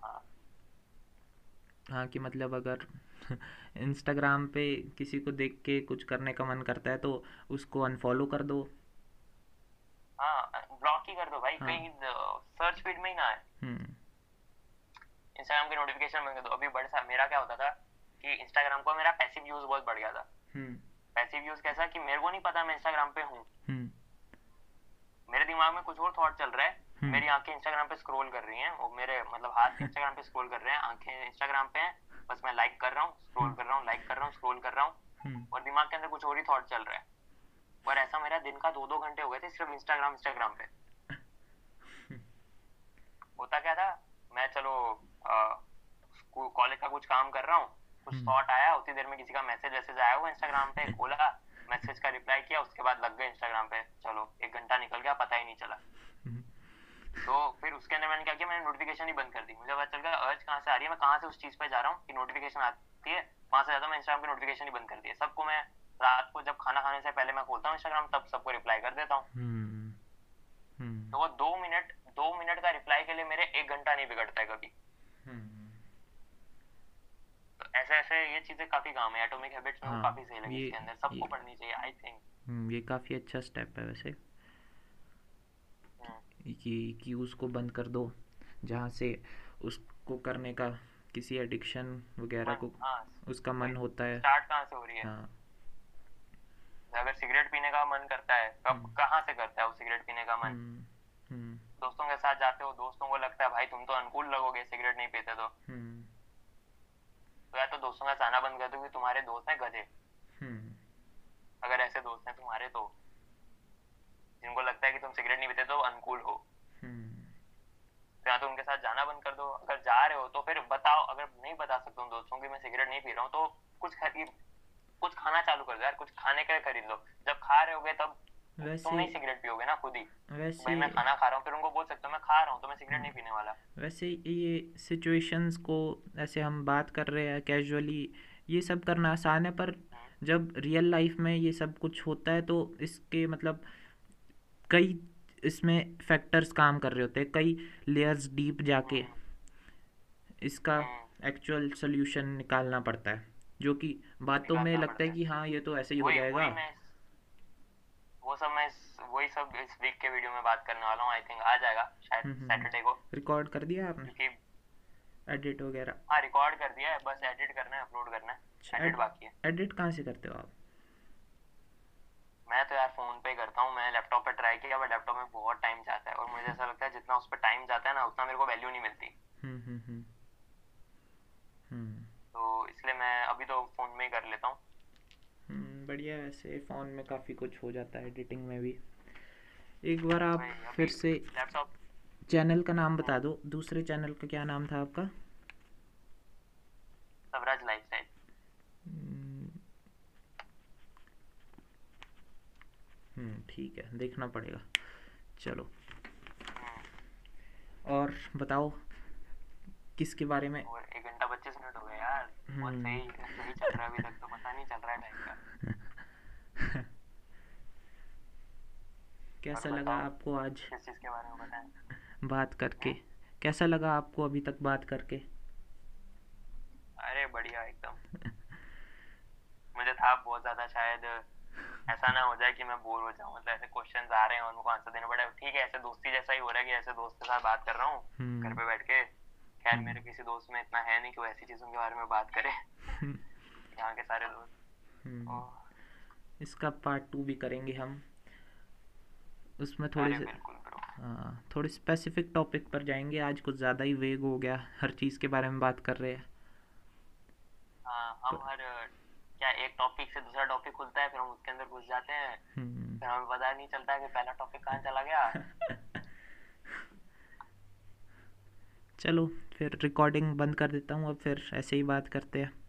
हाँ। हाँ कि मतलब अगर इंस्टाग्राम पे किसी को देख के कुछ करने का मन करता है तो उसको अनफॉलो कर दो। हाँ ब्लॉक ही कर दो भाई हाँ. कहीं सर्च फ़ीड में ही ना है इंस्टाग्राम की नोटिफिकेशन बंद कर दो। अभी बड़े मेरा क्या होता था कि इंस्टाग्राम को मेरा पैसिव यूज़ बहुत बढ़ गया था। पैसिव हम्म। यूज़ कैसा कि मेरे को नहीं पता मैं इंस्टाग्राम पे हूँ। हम्म। मेरे दिमाग में कुछ और थॉट चल रहा है। हम्म। मेरी आँखें इंस्टाग्राम पे स्क्रॉल कर रही हैं वो मेरे मतलब हाथ इंस्टाग्राम पे स्क्रॉल कर रहे हैं। आँखें इंस्टाग्राम पे हैं बस मैं लाइक कर रहा हूँ स्क्रॉल कर रहा हूँ लाइक कर रहा हूँ स्क्रॉल कर रहा हूँ और दिमाग के अंदर कुछ और ही थॉट चल रहा है। और ऐसा मेरा दिन का दो दो घंटे हो गए थे सिर्फ़ इंस्टाग्राम इंस्टाग्राम पे। होता क्या था? मैं चलो कॉलेज का कुछ काम कर रहा हूँ कुछ थॉट हम्म। आया उतनी देर में किसी का मैसेज वैसेज आया हुआ इंस्टाग्राम पे खोला मैसेज का रिप्लाई किया उसके बाद लग गए इंस्टाग्राम पे चलो एक घंटा निकल गया पता ही नहीं चला हम्म। तो फिर उसके अंदर मैंने क्या किया मैंने नोटिफिकेशन ही बंद कर दी मुझे पता चल गया अर्ज़ कहाँ से आ रही है मैं कहाँ से उस चीज़ पे जा रहा हूँ कि नोटिफिकेशन आती है वहाँ से ज़्यादा मैं इंस्टाग्राम की नोटिफिकेशन ही बंद कर दिया सबको मैं रात को जब खाना खाने से पहले मैं खोलता हूँ इंस्टाग्राम तब सबको रिप्लाई कर देता हूँ हम्म। तो वो दो मिनट दो मिनट का रिप्लाई के लिए मेरे एक घंटा नहीं बिगड़ता है कभी ऐसे ऐसे ये चीज़ें काफ़ी काम है। एटॉमिक हैबिट्स में हाँ, काफ़ी सही लगी इसके अंदर। सबको पढ़नी चाहिए आई थिंक हम्म ये काफ़ी अच्छा स्टेप है वैसे। हम्म। कि कि उसको बंद कर दो जहाँ से उसको करने का किसी एडिक्शन वगैरह को हाँ, उसका मन होता है। स्टार्ट कहाँ से हो रही है? हाँ। अगर सिगरेट पीने का मन करता है कब हम्म। कहाँ से करता है वो सिगरेट पीने का मन। दोस्तों के साथ जाते हो दोस्तों को लगता है भाई तुम तो अनुकूल लगोगे सिगरेट नहीं पीते तो। तो या तो दोस्तों का जाना बंद कर दो कि तुम्हारे दोस्त हैं गधे हम्म। अगर ऐसे दोस्त हैं तुम्हारे तो जिनको लगता है कि तुम सिगरेट नहीं पीते तो अनुकूल हो हम्म। तो या तो उनके साथ जाना बंद कर दो अगर जा रहे हो तो फिर बताओ अगर नहीं बता सकते हो दोस्तों की मैं सिगरेट नहीं पी रहा हूँ तो कुछ खरीद कुछ खाना चालू कर दो यार कुछ खाने के खरीद लो जब खा रहे होगे तब वैसे तुम नहीं सिगरेट पियोगे ना खुद ही वैसे भाई मैं खाना खा रहा हूँ फिर उनको बोल सकता हूँ मैं खा रहा हूँ तो मैं सिगरेट नहीं पीने वाला वैसे ये सिचुएशंस को ऐसे हम बात कर रहे हैं कैजुअली ये सब करना आसान है पर हम्म। जब रियल लाइफ में ये सब कुछ होता है तो इसके मतलब कई इसमें फैक्टर्स काम कर रहे होते हैं कई लेयर्स डीप जाके हम्म। इसका एक्चुअल हम्म। सोल्यूशन निकालना पड़ता है जो कि बातों में लगता है कि हाँ ये तो ऐसे ही हो जाएगा वो सब मैं वही सब इस वीक के वीडियो में बात करने वाला हूँ आई थिंक आ जाएगा शायद सैटरडे हम्म, हम्म, को। रिकॉर्ड कर दिया आपने? क्योंकि एडिट वगैरह। हाँ रिकॉर्ड कर दिया है बस एडिट करना है अपलोड करना है। एडिट अच्छा, बाकी है। एडिट कहाँ से करते हो आप? मैं तो यार फ़ोन पे करता हूँ मैं लैपटॉप पे ट्राई किया बट लैपटॉप में बहुत टाइम जाता है। और मुझे ऐसा लगता है जितना उस पर टाइम जाता है ना उतना मेरे को वैल्यू नहीं मिलती। हम्म, तो इसलिए मैं अभी तो फ़ोन में ही कर लेता हूँ। बढ़िया वैसे फ़ोन में काफ़ी कुछ हो जाता है एडिटिंग में भी। एक बार आप फिर से चैनल का नाम बता दो। दूसरे चैनल का क्या नाम था आपका? स्वराज लाइफस्टाइल हम्म ठीक है देखना पड़ेगा। चलो। हम्म। और बताओ किसके बारे में? और एक घंटा पच्चीस मिनट हो गए यार। बहुत हम्म। सही सही चल रहा है अभी तक तो पता नहीं चल रहा है टाइम का। कैसा लगा आपको आज? किस चीज़ के बारे में बताएँ? बात करके। हाँ? कैसा लगा आपको अभी तक बात करके? अरे बढ़िया एकदम। आप बहुत ज़्यादा शायद ऐसा ना हो जाए कि मैं बोर हो जाऊँ। मतलब ऐसे क्वेश्चंस आ रहे हैं उनको आंसर देना। पड़े ठीक है ऐसे दोस्ती जैसा ही हो रहा है कि ऐसे दोस्त के साथ बात कर रहा हूँ हम्म। घर पे बैठ के। खैर मेरे किसी दोस्त में इतना है नहीं कि वो ऐसी चीज़ों के बारे में बात करे। यहाँ के सारे दोस्त। हम्म। इसका पार्ट टू भी करेंगे हम। उसमें थोड़ी से हाँ थोड़ी स्पेसिफिक टॉपिक पर जाएँगे। आज कुछ ज़्यादा ही वेग हो गया। हर चीज़ के बारे में बात कर रहे हैं। हाँ हम हर क्या एक टॉपिक से दूसरा टॉपिक खुलता है फिर हम उसके अंदर घुस जाते हैं। हम्म। फिर हमें पता नहीं चलता कि पहला टॉपिक कहाँ चला गया। चलो फिर रिकॉर्डिंग बंद कर देता हूँ। अब फिर ऐसे ही बात करते हैं।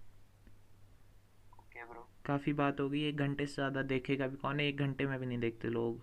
काफ़ी बात हो गई, एक घंटे से ज़्यादा देखेगा भी कौन है? एक घंटे में भी नहीं देखते लोग।